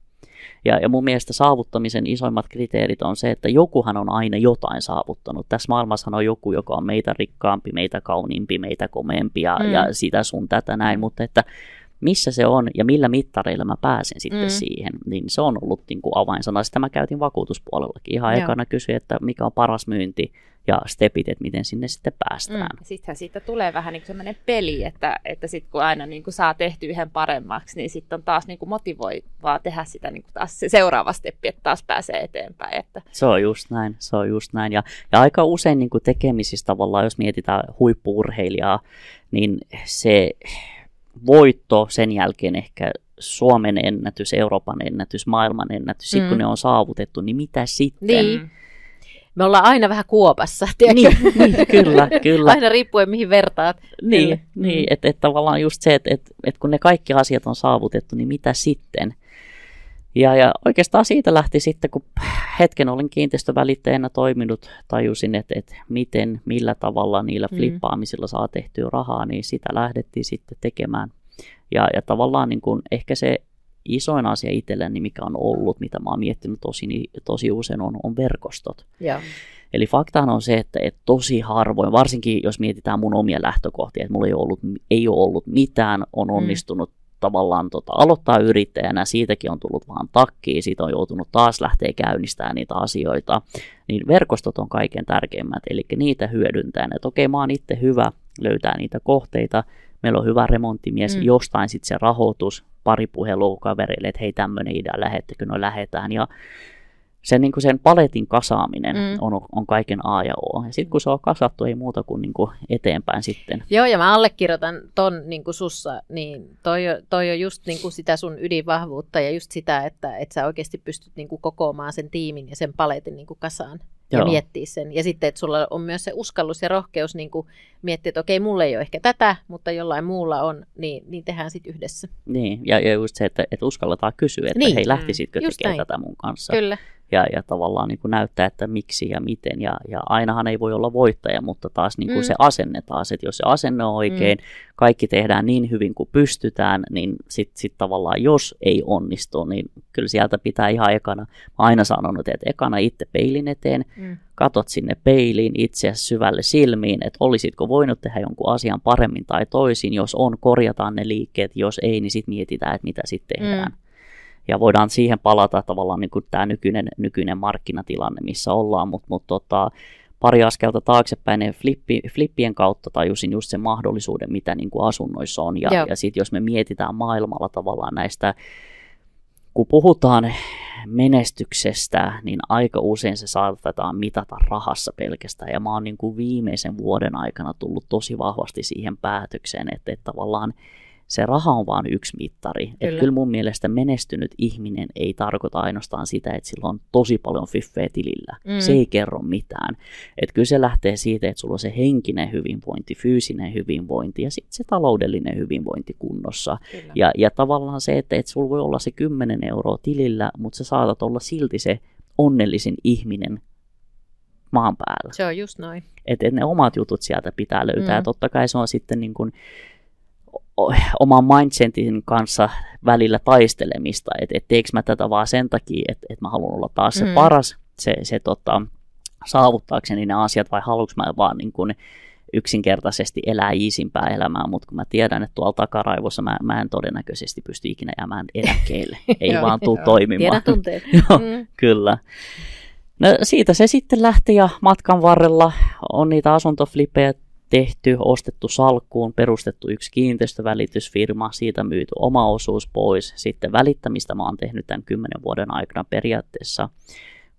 Ja, ja mun mielestä saavuttamisen isoimmat kriteerit on se, että jokuhan on aina jotain saavuttanut. Tässä maailmassa on joku, joka on meitä rikkaampi, meitä kauniimpi, meitä komeampi ja, mm. ja sitä sun tätä näin, mutta että missä se on ja millä mittareilla mä pääsen sitten mm. siihen, niin se on ollut niin kuin avainsana. Sitä mä käytin vakuutuspuolellakin. Ihan Joo. ekana kysyin, että mikä on paras myynti ja stepit, että miten sinne sitten päästään. Mm. Sittenhän siitä tulee vähän niin sellainen peli, että, että sitten kun aina niin kuin saa tehty yhden paremmaksi, niin sitten on taas niin kuin motivoivaa tehdä sitä niin kuin taas se seuraava steppi, että taas pääsee eteenpäin. Että... Se on just näin, se on just näin. Ja, ja aika usein niin kuin tekemisissä tavallaan, jos mietitään huippuurheilijaa, niin se voitto sen jälkeen ehkä Suomen ennätys, Euroopan ennätys, maailman ennätys, sitten mm. kun ne on saavutettu, niin mitä sitten? Niin me ollaan aina vähän kuopassa, Niin, niin, kyllä, kyllä. Aina riippuen mihin vertaat. Niin, kyllä. niin että et tavallaan just se, että et, et kun ne kaikki asiat on saavutettu, niin mitä sitten? Ja, ja oikeastaan siitä lähti sitten, kun hetken olin kiinteistövälittäjänä toiminut, tajusin, että, että miten, millä tavalla niillä mm. flippaamisilla saa tehtyä rahaa, niin sitä lähdettiin sitten tekemään. Ja, ja tavallaan niin kuin ehkä se isoin asia itselleni, mikä on ollut, mitä mä oon miettinyt tosi, tosi usein, on, on verkostot. Ja. Eli faktahan on se, että, että tosi harvoin, varsinkin jos mietitään mun omia lähtökohtia, että mulla ei ole ollut, ei ole ollut mitään, on mm. onnistunut mm. Tavallaan tota, aloittaa yrittäjänä, siitäkin on tullut vaan takkiin, siitä on joutunut taas lähteä käynnistämään niitä asioita, niin verkostot on kaiken tärkeimmät, eli niitä hyödyntää, että okei, mä oon itse hyvä löytää niitä kohteita, meillä on hyvä remonttimies, mm. jostain sitten se rahoitus, pari puhelua kavereille, että hei tämmöinen idea, lähettekö, no lähetään. Ja sen, niin kuin sen paletin kasaaminen Mm. mm. on, on kaiken A ja O. Ja sitten kun se on kasattu, ei muuta kuin, niin kuin eteenpäin sitten. Joo, ja mä allekirjoitan ton niin kuin sussa, niin toi, toi on just niin kuin sitä sun ydinvahvuutta ja just sitä, että, että sä oikeasti pystyt niin kuin kokoamaan sen tiimin ja sen paletin niin kuin kasaan ja Joo. miettiä sen. Ja sitten, että sulla on myös se uskallus ja rohkeus niin kuin miettiä, että okei, mulla ei ole ehkä tätä, mutta jollain muulla on, niin, niin tehdään sitten yhdessä. Niin, ja, ja just se, että, että uskalletaan kysyä, että Niin. hei, lähtisitkö Just tekemään tätä mun kanssa. Kyllä. Ja, ja tavallaan niin kuin näyttää, että miksi ja miten. Ja, ja ainahan ei voi olla voittaja, mutta taas niin kuin Mm. se asenne taas, että jos se asenne on oikein, mm. kaikki tehdään niin hyvin kuin pystytään, niin sitten sit tavallaan jos ei onnistu, niin kyllä sieltä pitää ihan ekana, mä aina sanonut, että ekana itse peilin eteen, Mm. katot sinne peiliin itseäsi syvälle silmiin, että olisitko voinut tehdä jonkun asian paremmin tai toisin, jos on, korjataan ne liikkeet, jos ei, niin sitten mietitään, että mitä sitten tehdään. Mm. Ja voidaan siihen palata tavallaan niin kuin tämä nykyinen, nykyinen markkinatilanne, missä ollaan, mutta mut tota, pari askelta taaksepäin ne flippi, flippien kautta tajusin just sen mahdollisuuden, mitä niin kuin asunnoissa on. Ja, Joo. ja sitten jos me mietitään maailmalla tavallaan näistä, kun puhutaan menestyksestä, niin aika usein se saatetaan mitata rahassa pelkästään. Ja mä oon niin kuin viimeisen vuoden aikana tullut tosi vahvasti siihen päätökseen, että, että tavallaan se raha on vain yksi mittari. Kyllä. Kyllä. kyllä mun mielestä menestynyt ihminen ei tarkoita ainoastaan sitä, että sillä on tosi paljon fiffeä tilillä. Mm. Se ei kerro mitään. Että kyllä se lähtee siitä, että sulla on se henkinen hyvinvointi, fyysinen hyvinvointi ja sitten se taloudellinen hyvinvointi kunnossa. Kyllä. Ja, ja tavallaan se, että et sulla voi olla se 10 euroa tilillä, mutta sä saatat olla silti se onnellisin ihminen maan päällä. Se on just noin. Että et ne omat jutut sieltä pitää löytää. Mm. Ja totta kai se on sitten niin kuin oman mindsetin kanssa välillä taistelemista. Että et teekö mä tätä vaan sen takia, että et mä haluan olla taas se Mm. paras, se, se tota, saavuttaakseni ne asiat, vai haluanko mä vaan niin kuin yksinkertaisesti elää iisimpää elämää, mutta kun mä tiedän, että tuolla takaraivossa mä, mä en todennäköisesti pysty ikinä jäämään eläkkeelle. Ei vaan tuu joo. toimimaan. Tiedän tunteet. Joo. Mm. Kyllä. No siitä se sitten lähti ja matkan varrella on niitä asuntoflipejä tehty, ostettu salkkuun, perustettu yksi kiinteistövälitysfirma, siitä myyty oma osuus pois. Sitten välittämistä mä oon tehnyt tämän kymmenen vuoden aikana periaatteessa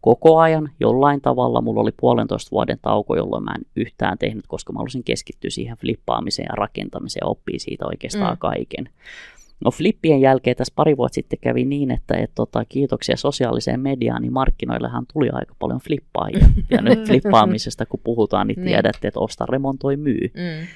koko ajan jollain tavalla. Mulla oli puolentoista vuoden tauko, jolloin mä en yhtään tehnyt, koska mä halusin keskittyä siihen flippaamiseen ja rakentamiseen ja oppia siitä oikeastaan mm. kaiken. No flippien jälkeen tässä pari vuotta sitten kävi niin, että et, tota, kiitoksia sosiaaliseen mediaan, niin markkinoillehan tuli aika paljon flippaajia. Ja nyt flippaamisesta kun puhutaan, niin Niin. tiedätte, että osta, remontoi, myy. Mm.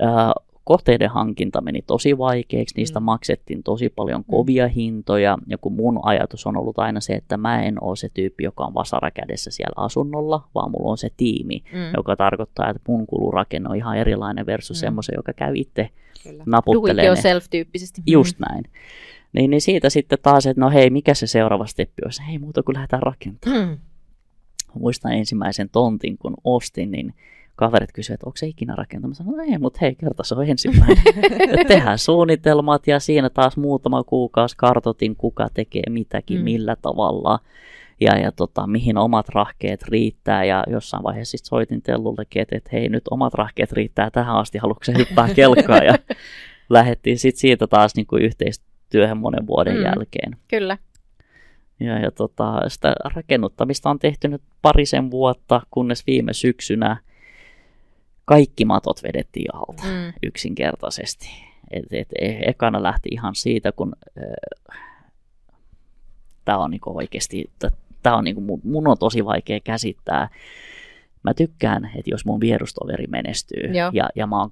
Ää, kohteiden hankinta meni tosi vaikeaksi, niistä Mm. mm. maksettiin tosi paljon kovia hintoja, ja kun mun ajatus on ollut aina se, että mä en ole se tyyppi, joka on vasara kädessä siellä asunnolla, vaan mulla on se tiimi, Mm. joka tarkoittaa, että mun kulurakenne on ihan erilainen versus Mm. mm. semmoisen, joka käy itse Kyllä. Do it yourself-tyyppisesti. Just näin. Niin, niin siitä sitten taas, että no hei, mikä se seuraava steppi olisi? Hei, muuta kuin lähdetään rakentamaan. Mm. Muistan ensimmäisen tontin, kun ostin, niin kaverit kysyivät, että onko se ikinä sanoin, no ei, mutta hei, kerta se on ensimmäinen. Tehdään suunnitelmat ja siinä taas muutama kuukausi kartotin, kuka tekee mitäkin, Mm. millä tavalla ja, ja tota, mihin omat rahkeet riittää. Ja jossain vaiheessa sit soitin Tellullekin, että, että hei, nyt omat rahkeet riittää tähän asti, haluatko se hyppää kelkkaan? Ja lähdettiin sitten siitä taas niin kuin yhteistyöhön monen vuoden mm. jälkeen. Kyllä. Ja, ja tota, sitä rakennuttamista on tehty nyt parisen vuotta, kunnes viime syksynä kaikki matot vedettiin alta Mm. yksinkertaisesti. Et, et, e- ekana lähti ihan siitä, kun äh, tämä on niinku oikeasti, tämä on niinku, mun, mun on tosi vaikea käsittää. Mä tykkään, että jos mun vierustoveri menestyy Joo. ja, ja mä oon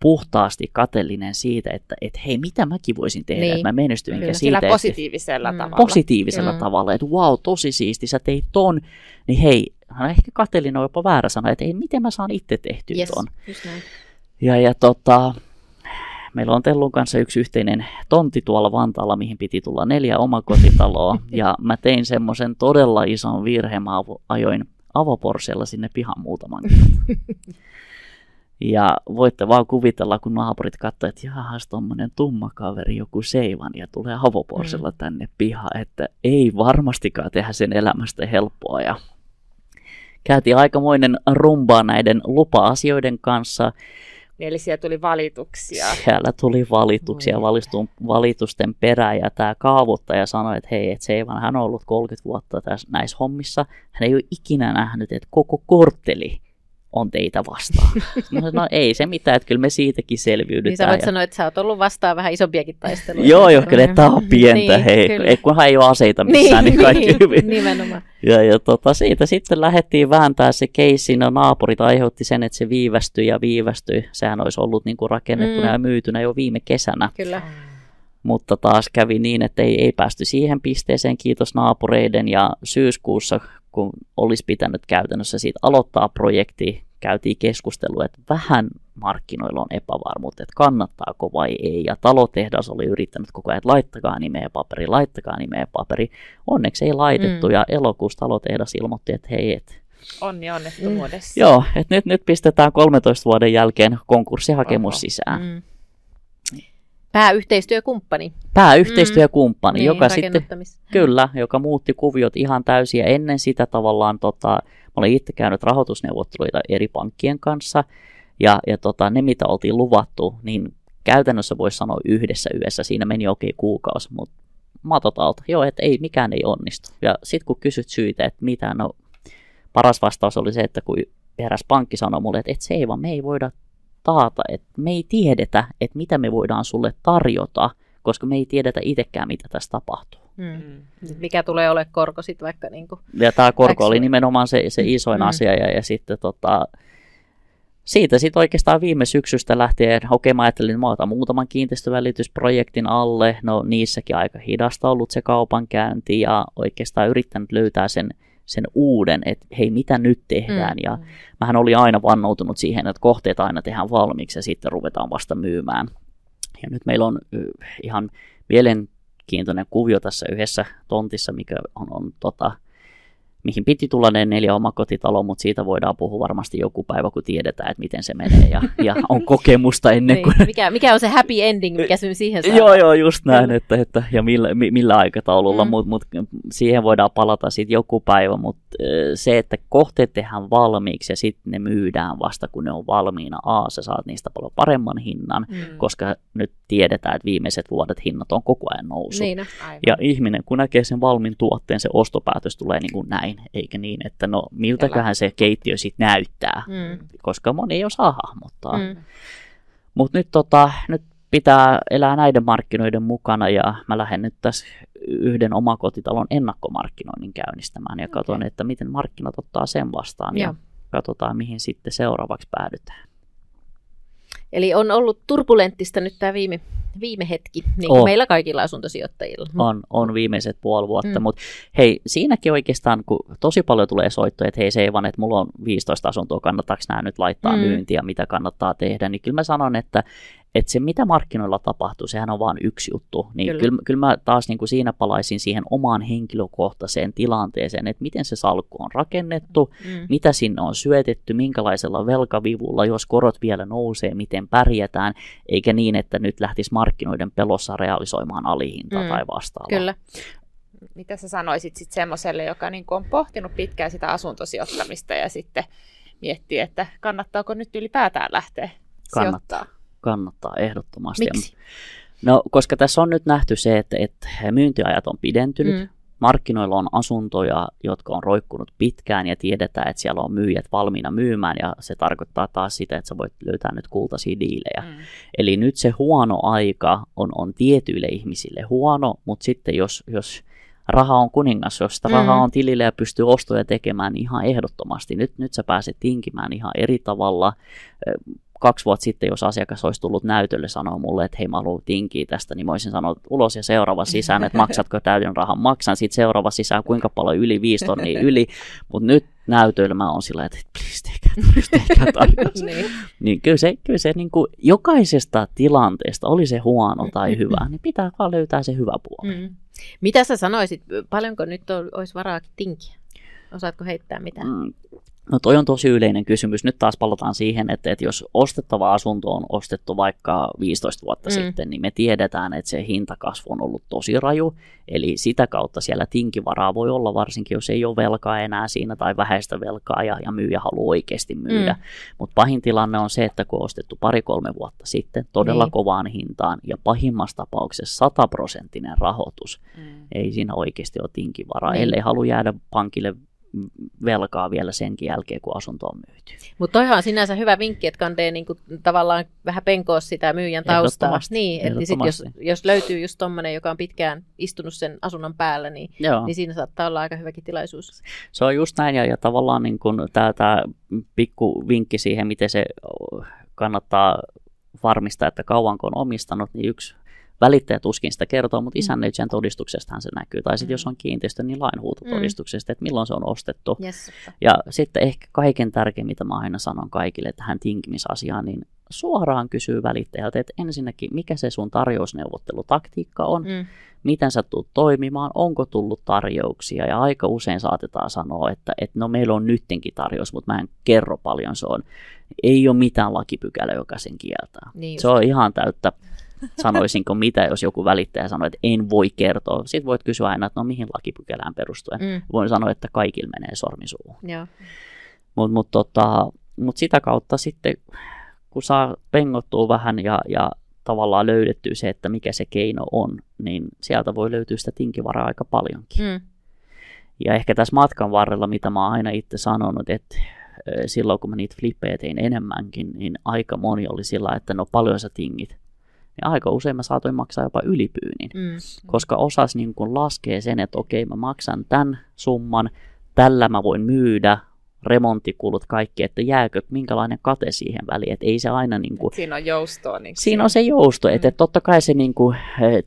puhtaasti katellinen siitä, että et, hei, mitä mäkin voisin tehdä, Niin. niin. että mä menestyn, Kyllä. enkä Sillä siitä, että positiivisella Mm. tavalla. positiivisella Mm. tavalla, että wow, tosi siisti, sä teit ton, niin hei, hän ehkä katellinen on jopa väärä sana, että ei, miten mä saan itse tehtyä Yes, ton. Ja, ja tota, meillä on Tellun kanssa yksi yhteinen tontti tuolla Vantaalla, mihin piti tulla neljä omakotitaloa, ja mä tein semmoisen todella ison virheen, mä ajoin avoporsella sinne pihan muutaman kerran. Ja voitte vaan kuvitella, kun naapurit katsoivat, että jahas, tommonen tumma kaveri, joku seivan, ja tulee avoporsella Mm. tänne pihaan, että ei varmastikaan tehdä sen elämästä helppoa. Ja käytiin aikamoinen rumbaa näiden lupa-asioiden kanssa, eli siellä tuli valituksia. Siellä tuli valituksia valitun, valitusten perään ja tämä kaavoittaja sanoi, että hei, että se ei vaan hän on ollut 30 vuotta tässä, näissä hommissa. Hän ei ole ikinä nähnyt, että koko kortteli on teitä vastaan. Sanoin, no ei se mitään, että kyllä me siitäkin selviydytään. Niin sä voit ja... sanoa, että sä oot ollut vastaan vähän isompiakin taisteluja. joo, joo, kyllä tämä on pientä, niin, hei, ei, kunhan ei ole aseita missään, niin, niin kaikki niin, hyvin. Nimenomaan. Ja, ja tota, siitä sitten lähdettiin vääntää se keissi, no naapurit aiheutti sen, että se viivästyi ja viivästyi. Sehän olisi ollut niin kuin rakennettuna mm. ja myytynä jo viime kesänä. Kyllä. Mutta taas kävi niin, että ei, ei päästy siihen pisteeseen, kiitos naapureiden. Ja syyskuussa, kun olisi pitänyt käytännössä siitä aloittaa projekti, käytiin keskustelua, että vähän markkinoilla on epävarmuutta, että kannattaako vai ei. Ja talotehdas oli yrittänyt koko ajan, että laittakaa nimeä paperi, laittakaa nimeä paperi. Onneksi ei laitettu mm. ja elokuussa talotehdas ilmoitti, että hei, et, Onni onnettomuudessa. Mm. Joo, että nyt, nyt pistetään 13 vuoden jälkeen konkurssihakemus Oho. sisään. Mm. Pääyhteistyökumppani. Pääyhteistyökumppani, mm. joka niin, sitten, kyllä, joka muutti kuviot ihan täysin ja ennen sitä tavallaan tota, olen itse käynyt rahoitusneuvotteluita eri pankkien kanssa, ja, ja tota, ne mitä oltiin luvattu, niin käytännössä voisi sanoa yhdessä yössä, siinä meni okei okay, kuukausi, mutta matotalta, joo, että ei, mikään ei onnistu. Ja sitten kun kysyt syitä, että mitä, no paras vastaus oli se, että kun eräs pankki sanoi mulle, että, että se ei vaan, me ei voida taata, että me ei tiedetä, että mitä me voidaan sulle tarjota, koska me ei tiedetä itsekään, mitä tässä tapahtuu. Mm. mm. Mikä tulee ole korko sitten vaikka? Niin kuin ja tämä korko oli nimenomaan se, se isoin mm. asia ja, ja sitten tota, siitä sitten oikeastaan viime syksystä lähtien, okei mä ajattelin, että mä otan muutaman kiinteistövälitysprojektin alle, no niissäkin aika hidasta ollut se kaupankäynti ja oikeastaan yrittänyt löytää sen, sen uuden, että hei mitä nyt tehdään mm. ja mähän olin aina vannoutunut siihen, että kohteet aina tehdään valmiiksi ja sitten ruvetaan vasta myymään. Ja nyt meillä on ihan mielenkiintoinen kuvio tässä yhdessä tontissa, mikä on, on tota, mihin piti tulla ne neljä omakotitalo, mutta siitä voidaan puhua varmasti joku päivä, kun tiedetään, että miten se menee ja, ja on kokemusta ennen kuin... Niin, mikä, mikä on se happy ending, mikä se siihen saa? joo, joo, just näin, että, että, ja millä, millä aikataululla, mm. mutta mut, siihen voidaan palata sitten joku päivä, mutta se, että kohteet tehdään valmiiksi ja sitten ne myydään vasta, kun ne on valmiina, a, sä saat niistä paljon paremman hinnan, mm. koska nyt tiedetään, että viimeiset vuodet hinnat on koko ajan noussut. Niin, ja ihminen, kun näkee sen valmiin tuotteen, se ostopäätös tulee niin kuin näin näin, eikä niin, että no miltäköhän se keittiö sitten näyttää, mm. koska moni ei osaa hahmottaa. Mm. Mutta nyt, tota, nyt pitää elää näiden markkinoiden mukana ja mä lähden nyt tässä yhden omakotitalon ennakkomarkkinoinnin käynnistämään ja katson, okay. että miten markkinat ottaa sen vastaan ja, ja katsotaan, mihin sitten seuraavaksi päädytään. Eli on ollut turbulenttista nyt tämä viime, viime hetki, niin kuin oh. meillä kaikilla asuntosijoittajilla. On, on viimeiset puoli vuotta, mm. mutta hei, siinäkin oikeastaan, kun tosi paljon tulee soittoja, että hei se ei vaan, että mulla on 15 asuntoa, kannattaako nämä nyt laittaa mm. myyntiä, mitä kannattaa tehdä, niin kyllä mä sanon, että että se mitä markkinoilla tapahtuu, sehän on vain yksi juttu. Niin kyllä, kyllä, kyllä mä taas niin kuin siinä palaisin siihen omaan henkilökohtaiseen tilanteeseen, että miten se salkku on rakennettu, mm. mitä sinne on syötetty, minkälaisella velkavivulla, jos korot vielä nousee, miten pärjätään, eikä niin, että nyt lähtisi markkinoiden pelossa realisoimaan alihintaa mm. tai vastaavaa. Kyllä. Mitä sä sanoisit sitten semmoiselle, joka niin on pohtinut pitkään sitä asuntosijoittamista ja sitten miettii, että kannattaako nyt ylipäätään lähteä Kannattaa. sijoittaa? Kannattaa ehdottomasti. Miksi? No, koska tässä on nyt nähty se, että, että myyntiajat on pidentynyt. Mm. Markkinoilla on asuntoja, jotka on roikkunut pitkään ja tiedetään, että siellä on myyjät valmiina myymään ja se tarkoittaa taas sitä, että sä voit löytää nyt kultaisia diilejä. Mm. Eli nyt se huono aika on, on tietyille ihmisille huono, mutta sitten jos, jos raha on kuningas, jos sitä mm. rahaa on tilille ja pystyy ostoja tekemään niin ihan ehdottomasti. Nyt, nyt sä pääset tinkimään ihan eri tavalla kaksi vuotta sitten, jos asiakas olisi tullut näytölle sanoa mulle, että hei mä haluan tinkiä tästä, niin mä olisin sanonut ulos ja seuraava sisään, että maksatko täyden rahan, maksan sitten seuraava sisään, kuinka paljon yli, viisi tonnia yli, mutta nyt näytöllä mä oon sillä, että please tehkää, tehkää tarjous. niin. niin kyllä se, kyllä se niin kuin, jokaisesta tilanteesta, oli se huono tai hyvä, niin pitää vaan löytää se hyvä puoli. Mm. Mitä sä sanoisit, paljonko nyt on, olisi varaa tinkiä? Osaatko heittää mitään? Mm, No toi on tosi yleinen kysymys. Nyt taas palataan siihen, että, että jos ostettava asunto on ostettu vaikka 15 vuotta mm. sitten, niin me tiedetään, että se hintakasvu on ollut tosi raju. Eli sitä kautta siellä tinkivaraa voi olla, varsinkin jos ei ole velkaa enää siinä tai vähäistä velkaa ja, ja myyjä haluaa oikeasti myydä. Mm. Mutta pahin tilanne on se, että kun on ostettu pari-kolme vuotta sitten todella niin. kovaan hintaan ja pahimmassa tapauksessa sataprosenttinen rahoitus, mm. ei siinä oikeasti ole tinkivaraa, niin. ellei halua jäädä pankille velkaa vielä senkin jälkeen, kun asunto on myyty. Mutta toihan on sinänsä hyvä vinkki, että kandee niinku tavallaan vähän penkoa sitä myyjän taustaa. Niin, että sit jos, jos löytyy just tommonen, joka on pitkään istunut sen asunnon päällä, niin, niin siinä saattaa olla aika hyväkin tilaisuus. Se on just näin, ja, ja tavallaan niin tämä pikku vinkki siihen, miten se kannattaa varmistaa, että kauanko on omistanut, niin yksi välittäjä tuskin sitä kertoo, mutta mm. isännöitsijän todistuksestahan se näkyy. Tai sitten mm. jos on kiinteistö, niin lainhuutotodistuksesta, mm. että milloin se on ostettu. Yes. Ja sitten ehkä kaiken tärkein, mitä mä aina sanon kaikille tähän tinkimisasiaan, niin suoraan kysyy välittäjältä, että ensinnäkin, mikä se sun tarjousneuvottelutaktiikka on, mm. miten sä tulet toimimaan, onko tullut tarjouksia, ja aika usein saatetaan sanoa, että, että no meillä on nyttenkin tarjous, mutta mä en kerro paljon se on. Ei ole mitään lakipykälä, joka sen kieltää. Niin se on ihan täyttä sanoisinko mitä, jos joku välittäjä sanoo, että en voi kertoa. Sitten voit kysyä aina, että no mihin lakipykälään perustuen. Mm. Voin sanoa, että kaikille menee sormisuuhun. Mutta mut, tota, mut sitä kautta sitten, kun saa pengottua vähän ja, ja tavallaan löydettyä se, että mikä se keino on, niin sieltä voi löytyä sitä tinkivaraa aika paljonkin. Mm. Ja ehkä tässä matkan varrella, mitä mä oon aina itse sanonut, että silloin kun mä niitä flippejä tein enemmänkin, niin aika moni oli sillä, että no paljon sä tingit niin aika usein mä saatoin maksaa jopa ylipyynin, mm. koska osas niin kun laskee sen, että okei mä maksan tämän summan, tällä mä voin myydä, remonttikulut, kaikki, että jääkö, minkälainen kate siihen väliin, että ei se aina niin kuin, Siinä on joustoa. Niin siinä on se jousto, mm. että, että totta kai se niin kuin,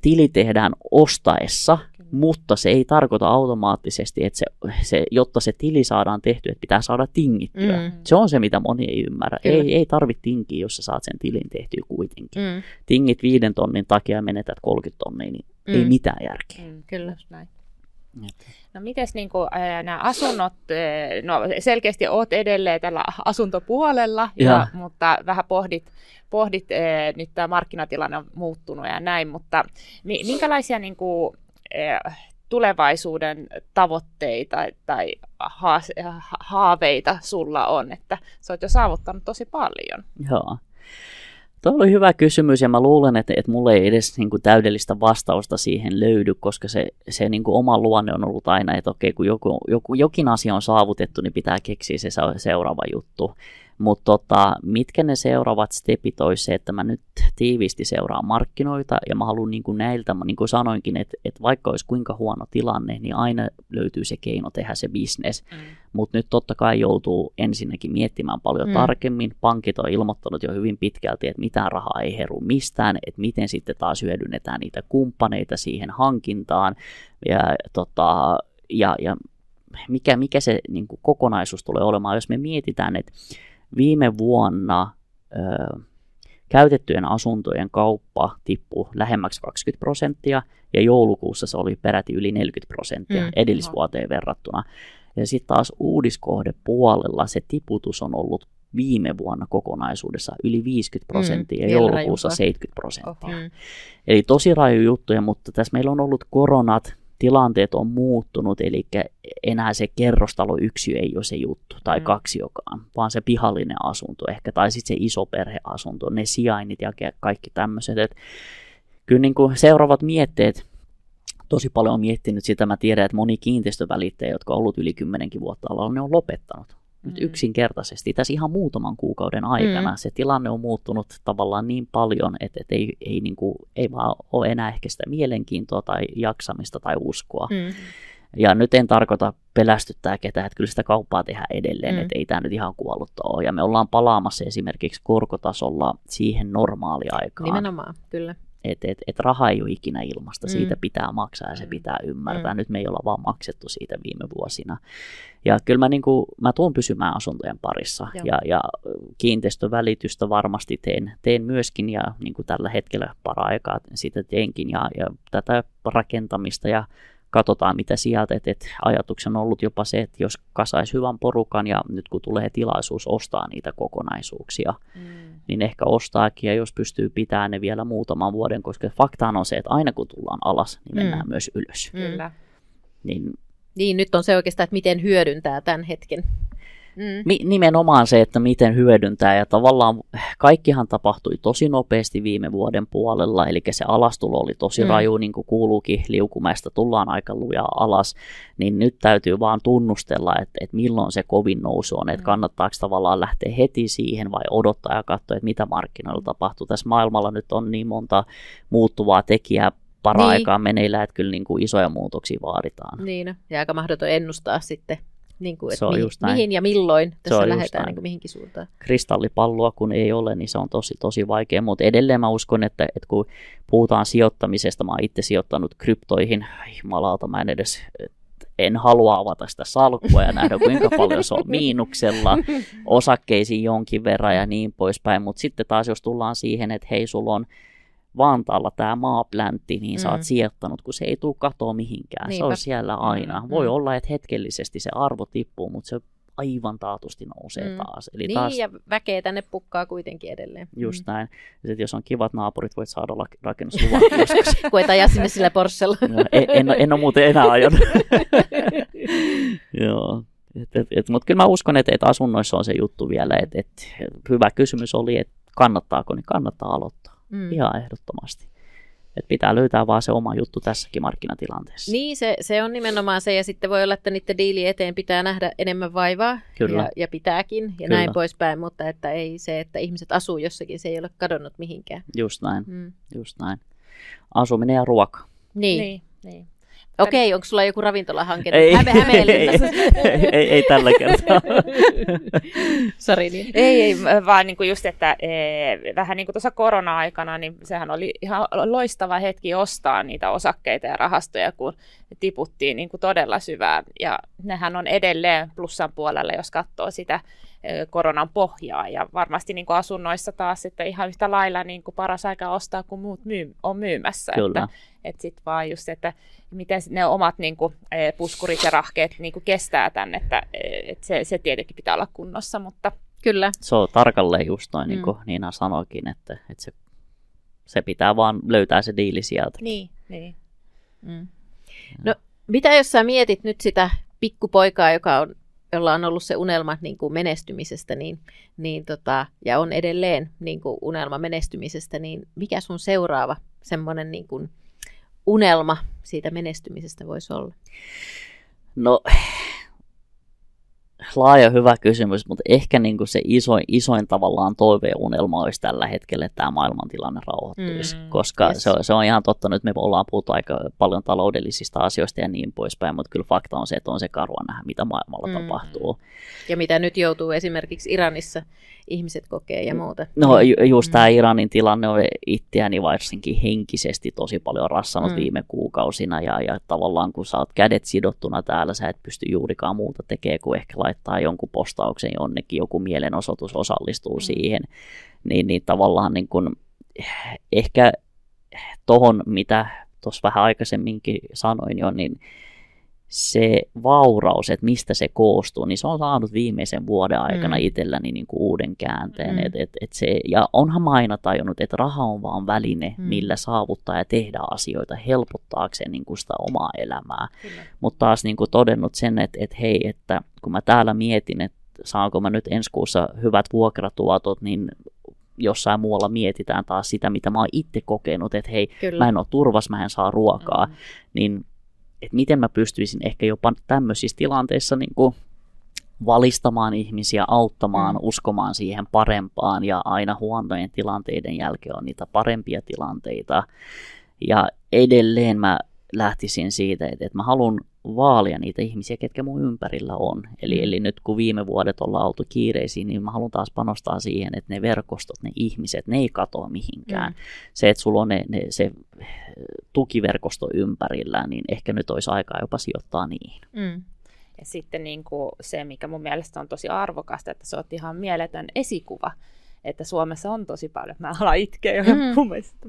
tili tehdään ostaessa, mutta se ei tarkoita automaattisesti, että se, se, jotta se tili saadaan tehtyä, että pitää saada tingittyä. Mm. Se on se, mitä moni ei ymmärrä. Ei, ei tarvitse tinkiä, jos sä saat sen tilin tehtyä kuitenkin. Mm. Tingit viiden tonnin takia ja menetät 30 tonnia, niin mm. ei mitään järkeä. Mm, kyllä, näin. No mites niin kuin, nämä asunnot, no selkeästi oot edelleen tällä asuntopuolella, ja. Ja, mutta vähän pohdit, pohdit nyt tämä markkinatilanne on muuttunut ja näin, mutta minkälaisia niin kuin, tulevaisuuden tavoitteita tai haaveita sulla on, että sä oot jo saavuttanut tosi paljon. Joo. Tuo oli hyvä kysymys ja mä luulen, että, että mulle ei edes niin kuin, täydellistä vastausta siihen löydy, koska se, se niin kuin, oma luonne on ollut aina, että okei, kun joku, joku, jokin asia on saavutettu, niin pitää keksiä se seuraava juttu. Mutta tota, mitkä ne seuraavat stepit olisi se, että mä nyt tiiviisti seuraan markkinoita ja mä haluan niin kuin näiltä, niin kuin sanoinkin, että, että vaikka olisi kuinka huono tilanne, niin aina löytyy se keino tehdä se business. Mm. Mutta nyt totta kai joutuu ensinnäkin miettimään paljon mm. tarkemmin. Pankit on ilmoittanut jo hyvin pitkälti, että mitään rahaa ei heru mistään, että miten sitten taas hyödynnetään niitä kumppaneita siihen hankintaan. Ja, tota, ja, ja mikä, mikä se niin kuin kokonaisuus tulee olemaan, jos me mietitään, että Viime vuonna ö, käytettyjen asuntojen kauppa tippui lähemmäksi 20 prosenttia ja joulukuussa se oli peräti yli 40 prosenttia mm. edellisvuoteen verrattuna. Ja sitten taas uudiskohdepuolella se tiputus on ollut viime vuonna kokonaisuudessa yli 50 mm, prosenttia mm, ja joulukuussa rajumpaa. 70 prosenttia. Mm. Eli tosi raju juttuja, mutta tässä meillä on ollut koronat, tilanteet on muuttunut, eli enää se kerrostalo yksi ei ole se juttu, tai mm. kaksi jokaan, vaan se pihallinen asunto ehkä, tai sitten se iso perheasunto, ne sijainnit ja kaikki tämmöiset. Et kyllä niin kuin seuraavat mietteet, tosi paljon on miettinyt sitä, mä tiedän, että moni kiinteistövälittäjä, jotka on ollut yli kymmenenkin vuotta alalla, ne on lopettanut nyt mm. yksinkertaisesti. Tässä ihan muutaman kuukauden aikana mm. se tilanne on muuttunut tavallaan niin paljon, että, että ei, ei, niin kuin, ei vaan ole enää ehkä sitä mielenkiintoa tai jaksamista tai uskoa. Mm. Ja nyt en tarkoita pelästyttää ketään, että kyllä sitä kauppaa tehdään edelleen, mm. että ei tämä nyt ihan kuollutta ole. Ja me ollaan palaamassa esimerkiksi korkotasolla siihen normaaliaikaan. Nimenomaan, kyllä. Että et, et raha ei ole ikinä ilmasta, mm. siitä pitää maksaa ja se mm. pitää ymmärtää. Mm. Nyt me ei olla vaan maksettu siitä viime vuosina. Ja kyllä mä, niin kuin, mä tuun pysymään asuntojen parissa ja, ja kiinteistövälitystä varmasti teen, teen myöskin ja niin kuin tällä hetkellä para-aikaa sitä teenkin ja, ja tätä rakentamista ja katsotaan mitä sieltä, että et ajatuksena on ollut jopa se, että jos kasaisi hyvän porukan ja nyt kun tulee tilaisuus ostaa niitä kokonaisuuksia, mm. Niin ehkä ostaakin ja jos pystyy pitämään ne vielä muutaman vuoden, koska faktaan on se, että aina kun tullaan alas, niin mennään mm. myös ylös. Kyllä. Niin, niin, nyt on se oikeastaan, että miten hyödyntää tämän hetken Mm. Mi- nimenomaan se, että miten hyödyntää ja tavallaan kaikkihan tapahtui tosi nopeasti viime vuoden puolella, eli se alastulo oli tosi mm. raju, niin kuin kuuluukin, liukumäestä tullaan aika lujaa alas, niin nyt täytyy vaan tunnustella, että, että milloin se kovin nousu on, että mm. kannattaako tavallaan lähteä heti siihen vai odottaa ja katsoa, että mitä markkinoilla tapahtuu. Tässä maailmalla nyt on niin monta muuttuvaa tekijää para-aikaa niin. meneillään, että kyllä niin kuin isoja muutoksia vaaditaan. Niin, ja aika mahdoton ennustaa sitten niin kuin, että mihin, mihin ja milloin tässä lähdetään niin kuin mihinkin suuntaan. Kristallipalloa kun ei ole, niin se on tosi, tosi vaikea, mutta edelleen mä uskon, että, että kun puhutaan sijoittamisesta, mä oon itse sijoittanut kryptoihin, jumalauta, mä en edes en halua avata sitä salkkua ja nähdä, kuinka paljon se on miinuksella, osakkeisiin jonkin verran ja niin poispäin. Mutta sitten taas, jos tullaan siihen, että hei, sulla on Vantaalla tämä maapläntti, niin mm. sä oot mm. sijoittanut, kun se ei tule katoa mihinkään. Niinpä. Se on siellä aina. Mm. Voi mm. olla, että hetkellisesti se arvo tippuu, mutta se aivan taatusti nousee mm. taas. Eli niin, taas... ja väkeä tänne pukkaa kuitenkin edelleen. Just mm. näin. Ja sit, jos on kivat naapurit, voit saada rakennusluvan joskus. kun et aja sinne sillä Porschella. no, en, en, en ole muuten enää ajanut. Joo. Et, et, et, mutta kyllä mä uskon, että et asunnoissa on se juttu vielä. Et, et, hyvä kysymys oli, että kannattaako, niin kannattaa aloittaa. Mm. Ihan ehdottomasti. Et pitää löytää vaan se oma juttu tässäkin markkinatilanteessa. Niin, se, se on nimenomaan se, ja sitten voi olla, että niiden diili eteen pitää nähdä enemmän vaivaa, Kyllä. Ja, ja pitääkin, ja Kyllä. näin poispäin, mutta että ei se, että ihmiset asuu jossakin, se ei ole kadonnut mihinkään. Just näin, mm. just näin. Asuminen ja ruoka. Niin. niin, niin. Okei, onko sulla joku ravintolahanke? Ei, Häme, ei, ei, ei, ei, tällä kertaa. Sori. Niin. Ei, ei, vaan niin kuin just, että e, vähän niin kuin tuossa korona-aikana, niin sehän oli ihan loistava hetki ostaa niitä osakkeita ja rahastoja, kun tiputtiin niin kuin todella syvään. Ja nehän on edelleen plussan puolella, jos katsoo sitä koronan pohjaa. Ja varmasti niin kuin asunnoissa taas että ihan yhtä lailla niin kuin paras aika ostaa, kun muut myy- on myymässä. Kyllä. Että, että sitten vaan just, että miten ne omat niin kuin, puskurit ja rahkeet niin kuin kestää tämän, että, että se, se tietenkin pitää olla kunnossa, mutta... Kyllä. Se on tarkalleen just noin, niin kuin mm. Niina sanoikin, että, että se, se pitää vaan löytää se diili sieltä. Niin, niin. Mm. No, mitä jos sä mietit nyt sitä pikkupoikaa, joka on, jolla on ollut se unelma niin kuin menestymisestä, niin, niin tota, ja on edelleen niin kuin unelma menestymisestä, niin mikä sun seuraava semmoinen niin kuin, unelma siitä menestymisestä voisi olla? No, laaja hyvä kysymys, mutta ehkä niin kuin se isoin, isoin tavallaan toiveunelma olisi tällä hetkellä, että tämä maailmantilanne rauhoittuisi, mm, koska yes. se, on, se on ihan totta, nyt me ollaan puhuttu aika paljon taloudellisista asioista ja niin poispäin, mutta kyllä fakta on se, että on se karua nähdä, mitä maailmalla mm. tapahtuu. Ja mitä nyt joutuu esimerkiksi Iranissa ihmiset kokee ja muuta. No ju- just mm. tämä Iranin tilanne on itseäni varsinkin henkisesti tosi paljon rassannut mm. viime kuukausina ja, ja tavallaan kun sä oot kädet sidottuna täällä, sä et pysty juurikaan muuta tekemään kuin ehkä laittaa jonkun postauksen jonnekin, joku mielenosoitus osallistuu mm. siihen, niin, niin tavallaan niin kun, ehkä tohon, mitä tuossa vähän aikaisemminkin sanoin jo, niin se vauraus, että mistä se koostuu, niin se on saanut viimeisen vuoden aikana mm. itselläni niin kuin uuden käänteen. Mm. Et, et, et se, ja onhan mä aina tajunnut, että raha on vaan väline, mm. millä saavuttaa ja tehdä asioita helpottaakseen niin kuin sitä omaa elämää. Mutta taas niin kuin todennut sen, että, että hei, että kun mä täällä mietin, että saanko mä nyt ensi kuussa hyvät vuokratuotot, niin jossain muualla mietitään taas sitä, mitä mä oon itse kokenut, että hei, Kyllä. mä en ole turvas, mä en saa ruokaa, mm. niin että miten mä pystyisin ehkä jopa tämmöisissä tilanteissa niin kuin valistamaan ihmisiä, auttamaan, mm. uskomaan siihen parempaan ja aina huonojen tilanteiden jälkeen on niitä parempia tilanteita. Ja edelleen mä lähtisin siitä, että, että mä haluan vaalia niitä ihmisiä, ketkä mun ympärillä on. Eli, mm. eli nyt kun viime vuodet ollaan oltu kiireisiin, niin mä haluan taas panostaa siihen, että ne verkostot, ne ihmiset, ne ei katoa mihinkään. Mm. Se, että sulla on ne, ne, se tukiverkosto ympärillä, niin ehkä nyt olisi aikaa jopa sijoittaa niihin. Mm. Ja sitten niin kuin se, mikä mun mielestä on tosi arvokasta, että se on ihan mieletön esikuva, että Suomessa on tosi paljon, mä alan itkeä jo mm. mun mielestä,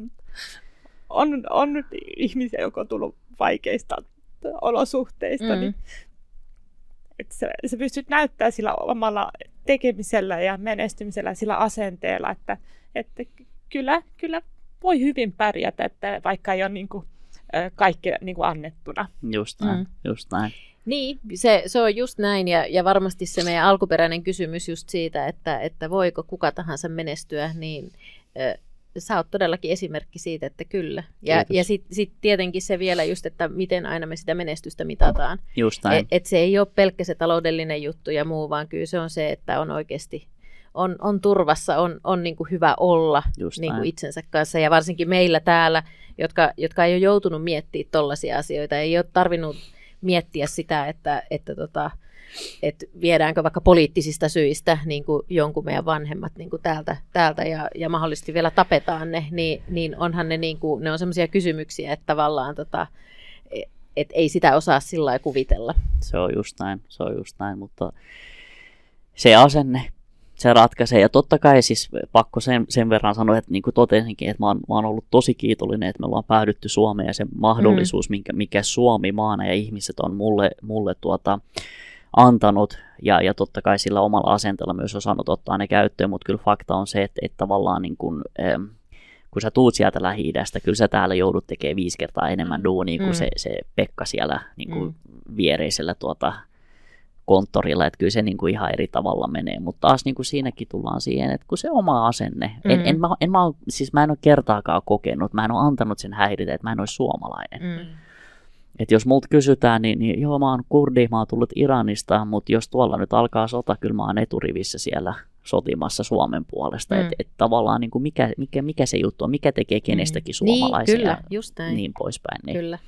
on, on ihmisiä, jotka on tullut vaikeista olosuhteista, mm. niin että sä, sä pystyt näyttämään sillä omalla tekemisellä ja menestymisellä sillä asenteella, että, että kyllä, kyllä voi hyvin pärjätä, että vaikka ei ole niin kuin, kaikki niin kuin annettuna. Just näin, mm. just näin. Niin, se, se on just näin ja, ja varmasti se meidän alkuperäinen kysymys just siitä, että, että voiko kuka tahansa menestyä, niin äh, sä oot todellakin esimerkki siitä, että kyllä. Ja, ja sitten sit tietenkin se vielä just, että miten aina me sitä menestystä mitataan. Just näin. Et, et se ei ole pelkkä se taloudellinen juttu ja muu, vaan kyllä se on se, että on oikeasti on, on turvassa, on, on niin kuin hyvä olla niin kuin itsensä kanssa. Ja varsinkin meillä täällä, jotka, jotka ei ole joutunut miettimään tollaisia asioita, ei ole tarvinnut miettiä sitä, että, että tota, että viedäänkö vaikka poliittisista syistä niin kuin jonkun meidän vanhemmat niin kuin täältä, täältä ja, ja mahdollisesti vielä tapetaan ne, niin, niin onhan ne, niin kuin, ne on sellaisia kysymyksiä, että tavallaan tota, et ei sitä osaa sillä kuvitella. Se on just näin, se on just näin, mutta se asenne, se ratkaisee. Ja totta kai siis pakko sen, sen verran sanoa, että niin kuin totesinkin, että mä oon, mä oon ollut tosi kiitollinen, että me ollaan päädytty Suomeen ja se mahdollisuus, mm. minkä, mikä Suomi maana ja ihmiset on mulle, mulle tuota, antanut, ja, ja totta kai sillä omalla asenteella myös osannut ottaa ne käyttöön, mutta kyllä fakta on se, että, että tavallaan niin kuin, ähm, kun sä tuut sieltä lähi kyllä sä täällä joudut tekemään viisi kertaa enemmän mm. duunia kuin mm. se, se Pekka siellä niin kuin mm. viereisellä tuota, konttorilla, että kyllä se niin kuin ihan eri tavalla menee, mutta taas niin kuin siinäkin tullaan siihen, että kun se oma asenne, mm. en, en, mä, en, mä, siis mä en ole kertaakaan kokenut, mä en ole antanut sen häiritä, että mä en ole suomalainen. Mm. Et jos multa kysytään, niin, niin joo, mä oon kurdi, mä oon tullut Iranista, mutta jos tuolla nyt alkaa sota, kyllä mä oon eturivissä siellä sotimassa Suomen puolesta. Mm. Että et tavallaan niin kuin mikä, mikä, mikä se juttu on, mikä tekee kenestäkin mm. suomalaisia niin, kyllä, just näin. niin poispäin. Niin. Kyllä.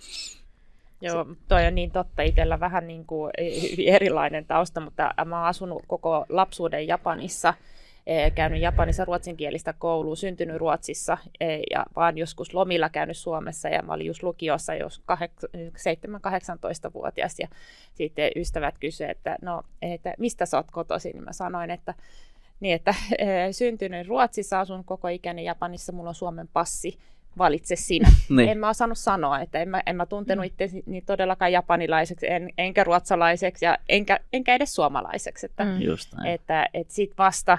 Joo, toi on niin totta. Itsellä vähän niin kuin hyvin erilainen tausta, mutta mä oon asunut koko lapsuuden Japanissa – käynyt Japanissa ruotsinkielistä koulua, syntynyt Ruotsissa ja vaan joskus lomilla käynyt Suomessa ja mä olin just lukiossa jos 7-18-vuotias ja sitten ystävät kysyivät, että no, että mistä sä oot kotoisin, niin mä sanoin, että niin, että syntynyt Ruotsissa, asun koko ikäni Japanissa, mulla on Suomen passi, valitse sinä. niin. En mä osannut sanoa, että en mä, en mä tuntenut itse niin todellakaan japanilaiseksi, en, enkä ruotsalaiseksi ja enkä, enkä edes suomalaiseksi. Että, mm. Just näin. että, että sit vasta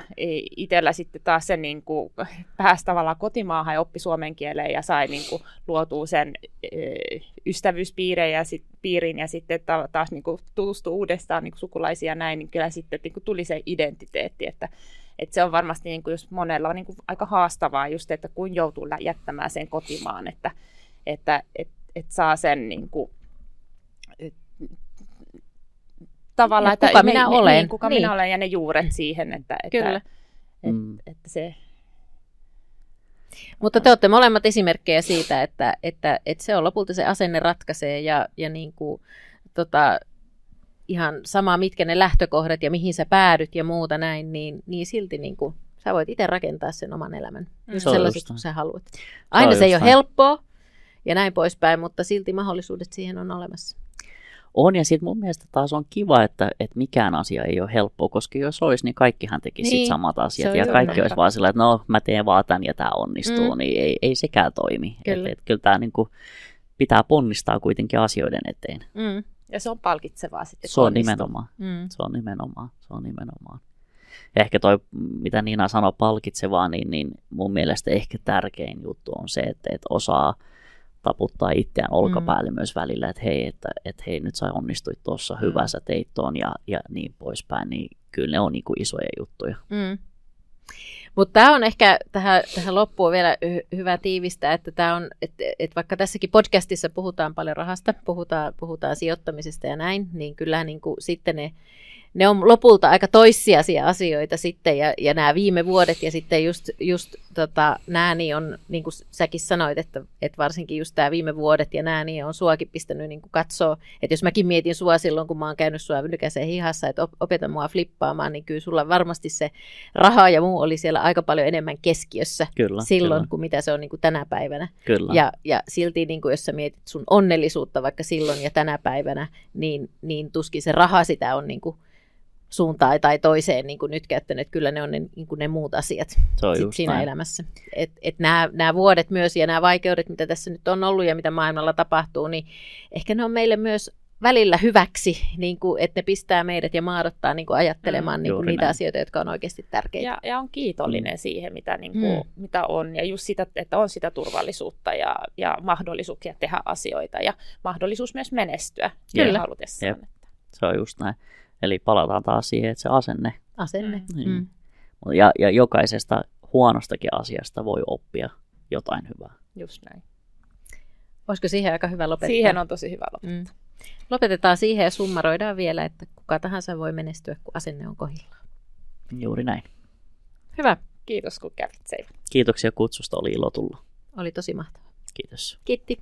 itsellä sitten taas se niin kuin, pääsi tavallaan kotimaahan ja oppi suomen kieleen ja sai niin kuin, luotua sen e, ystävyyspiireen ja sit, piirin ja sitten taas niin kuin, tutustui uudestaan niin kuin, sukulaisia ja näin, niin kyllä sitten niin kuin, tuli se identiteetti, että et se on varmasti niin kuin just monella niin kuin aika haastavaa just, että kun joutuu jättämään sen kotimaan, että, että et, et saa sen niin kuin, et, tavallaan, että kuka minä ne, olen. Niin, kuka niin. minä olen ja ne juuret siihen, että, että, Kyllä. Että, mm. että se... Mutta te olette molemmat esimerkkejä siitä, että, että, että se on lopulta se asenne ratkaisee ja, ja niin kuin, tota, ihan sama, mitkä ne lähtökohdat ja mihin sä päädyt ja muuta näin, niin, niin silti niin kuin, sä voit itse rakentaa sen oman elämän. Mm. Just sellaiset, kun sä haluat. Aina se, se ei ole helppoa ja näin poispäin, mutta silti mahdollisuudet siihen on olemassa. On, ja sitten mun mielestä taas on kiva, että, että mikään asia ei ole helppoa, koska jos olisi, niin kaikkihan tekisi niin, samat asiat, ja kaikki olisi vaan sillä, että no, mä teen vaan tämän ja tämä onnistuu, mm. niin ei, ei sekään toimi. Kyllä, et, et, kyllä tämä niin kuin, pitää ponnistaa kuitenkin asioiden eteen. Mm. Ja se on palkitsevaa sitten. Se on nimenomaan. Mm. Se on nimenomaan. Se on nimenomaan. Ja ehkä toi, mitä Niina sanoi palkitsevaa, niin, niin mun mielestä ehkä tärkein juttu on se, että, että osaa taputtaa itseään olkapäälle mm. myös välillä, että hei, että, että hei, nyt sä onnistuit tuossa, hyvä mm. sä teit ton ja, ja niin poispäin, niin kyllä ne on niin kuin isoja juttuja. Mm. Mutta tämä on ehkä tähän, tähän loppuun vielä hy- hyvä tiivistää, että tämä on, että et vaikka tässäkin podcastissa puhutaan paljon rahasta, puhutaan, puhutaan sijoittamisesta ja näin, niin kyllä niin kuin sitten ne ne on lopulta aika toissijaisia asioita sitten, ja, ja nämä viime vuodet, ja sitten just, just tota, nämä niin on, niin kuin säkin sanoit, että, että varsinkin just tämä viime vuodet ja nämä niin on suakin pistänyt niin kuin katsoa, että jos mäkin mietin sua silloin, kun mä oon käynyt sua nykäiseen hihassa, että opeta mua flippaamaan, niin kyllä sulla varmasti se raha ja muu oli siellä aika paljon enemmän keskiössä kyllä, silloin, kyllä. kuin mitä se on niin kuin tänä päivänä. Kyllä. Ja, ja silti, niin kuin jos sä mietit sun onnellisuutta vaikka silloin ja tänä päivänä, niin, niin tuskin se raha sitä on niin kuin suuntaan tai toiseen niin kuin nyt käyttänyt. Kyllä ne on ne, niin kuin ne muut asiat sit siinä näin. elämässä. Et, et nämä, nämä vuodet myös ja nämä vaikeudet, mitä tässä nyt on ollut ja mitä maailmalla tapahtuu, niin ehkä ne on meille myös välillä hyväksi, niin kuin, että ne pistää meidät ja maadottaa niin kuin ajattelemaan Mm, niin kuin niitä näin. asioita, jotka on oikeasti tärkeitä. Ja, ja on kiitollinen mm. siihen, mitä, niin kuin, Mm. mitä on. Ja just sitä, että on sitä turvallisuutta ja, ja mahdollisuuksia tehdä asioita ja mahdollisuus myös menestyä Kyllä. halutessaan. Jep. Se on just näin. Eli palataan taas siihen, että se asenne. Asenne. Mm. Niin. Mm. Ja, ja jokaisesta huonostakin asiasta voi oppia jotain hyvää. Just näin. Olisiko siihen aika hyvä lopettaa? Siihen on tosi hyvä lopettaa. Mm. Lopetetaan siihen ja summaroidaan vielä, että kuka tahansa voi menestyä, kun asenne on kohdillaan. Juuri näin. Hyvä. Kiitos kun kävit. Kiitoksia kutsusta, oli ilo tulla. Oli tosi mahtavaa. Kiitos. Kiitti.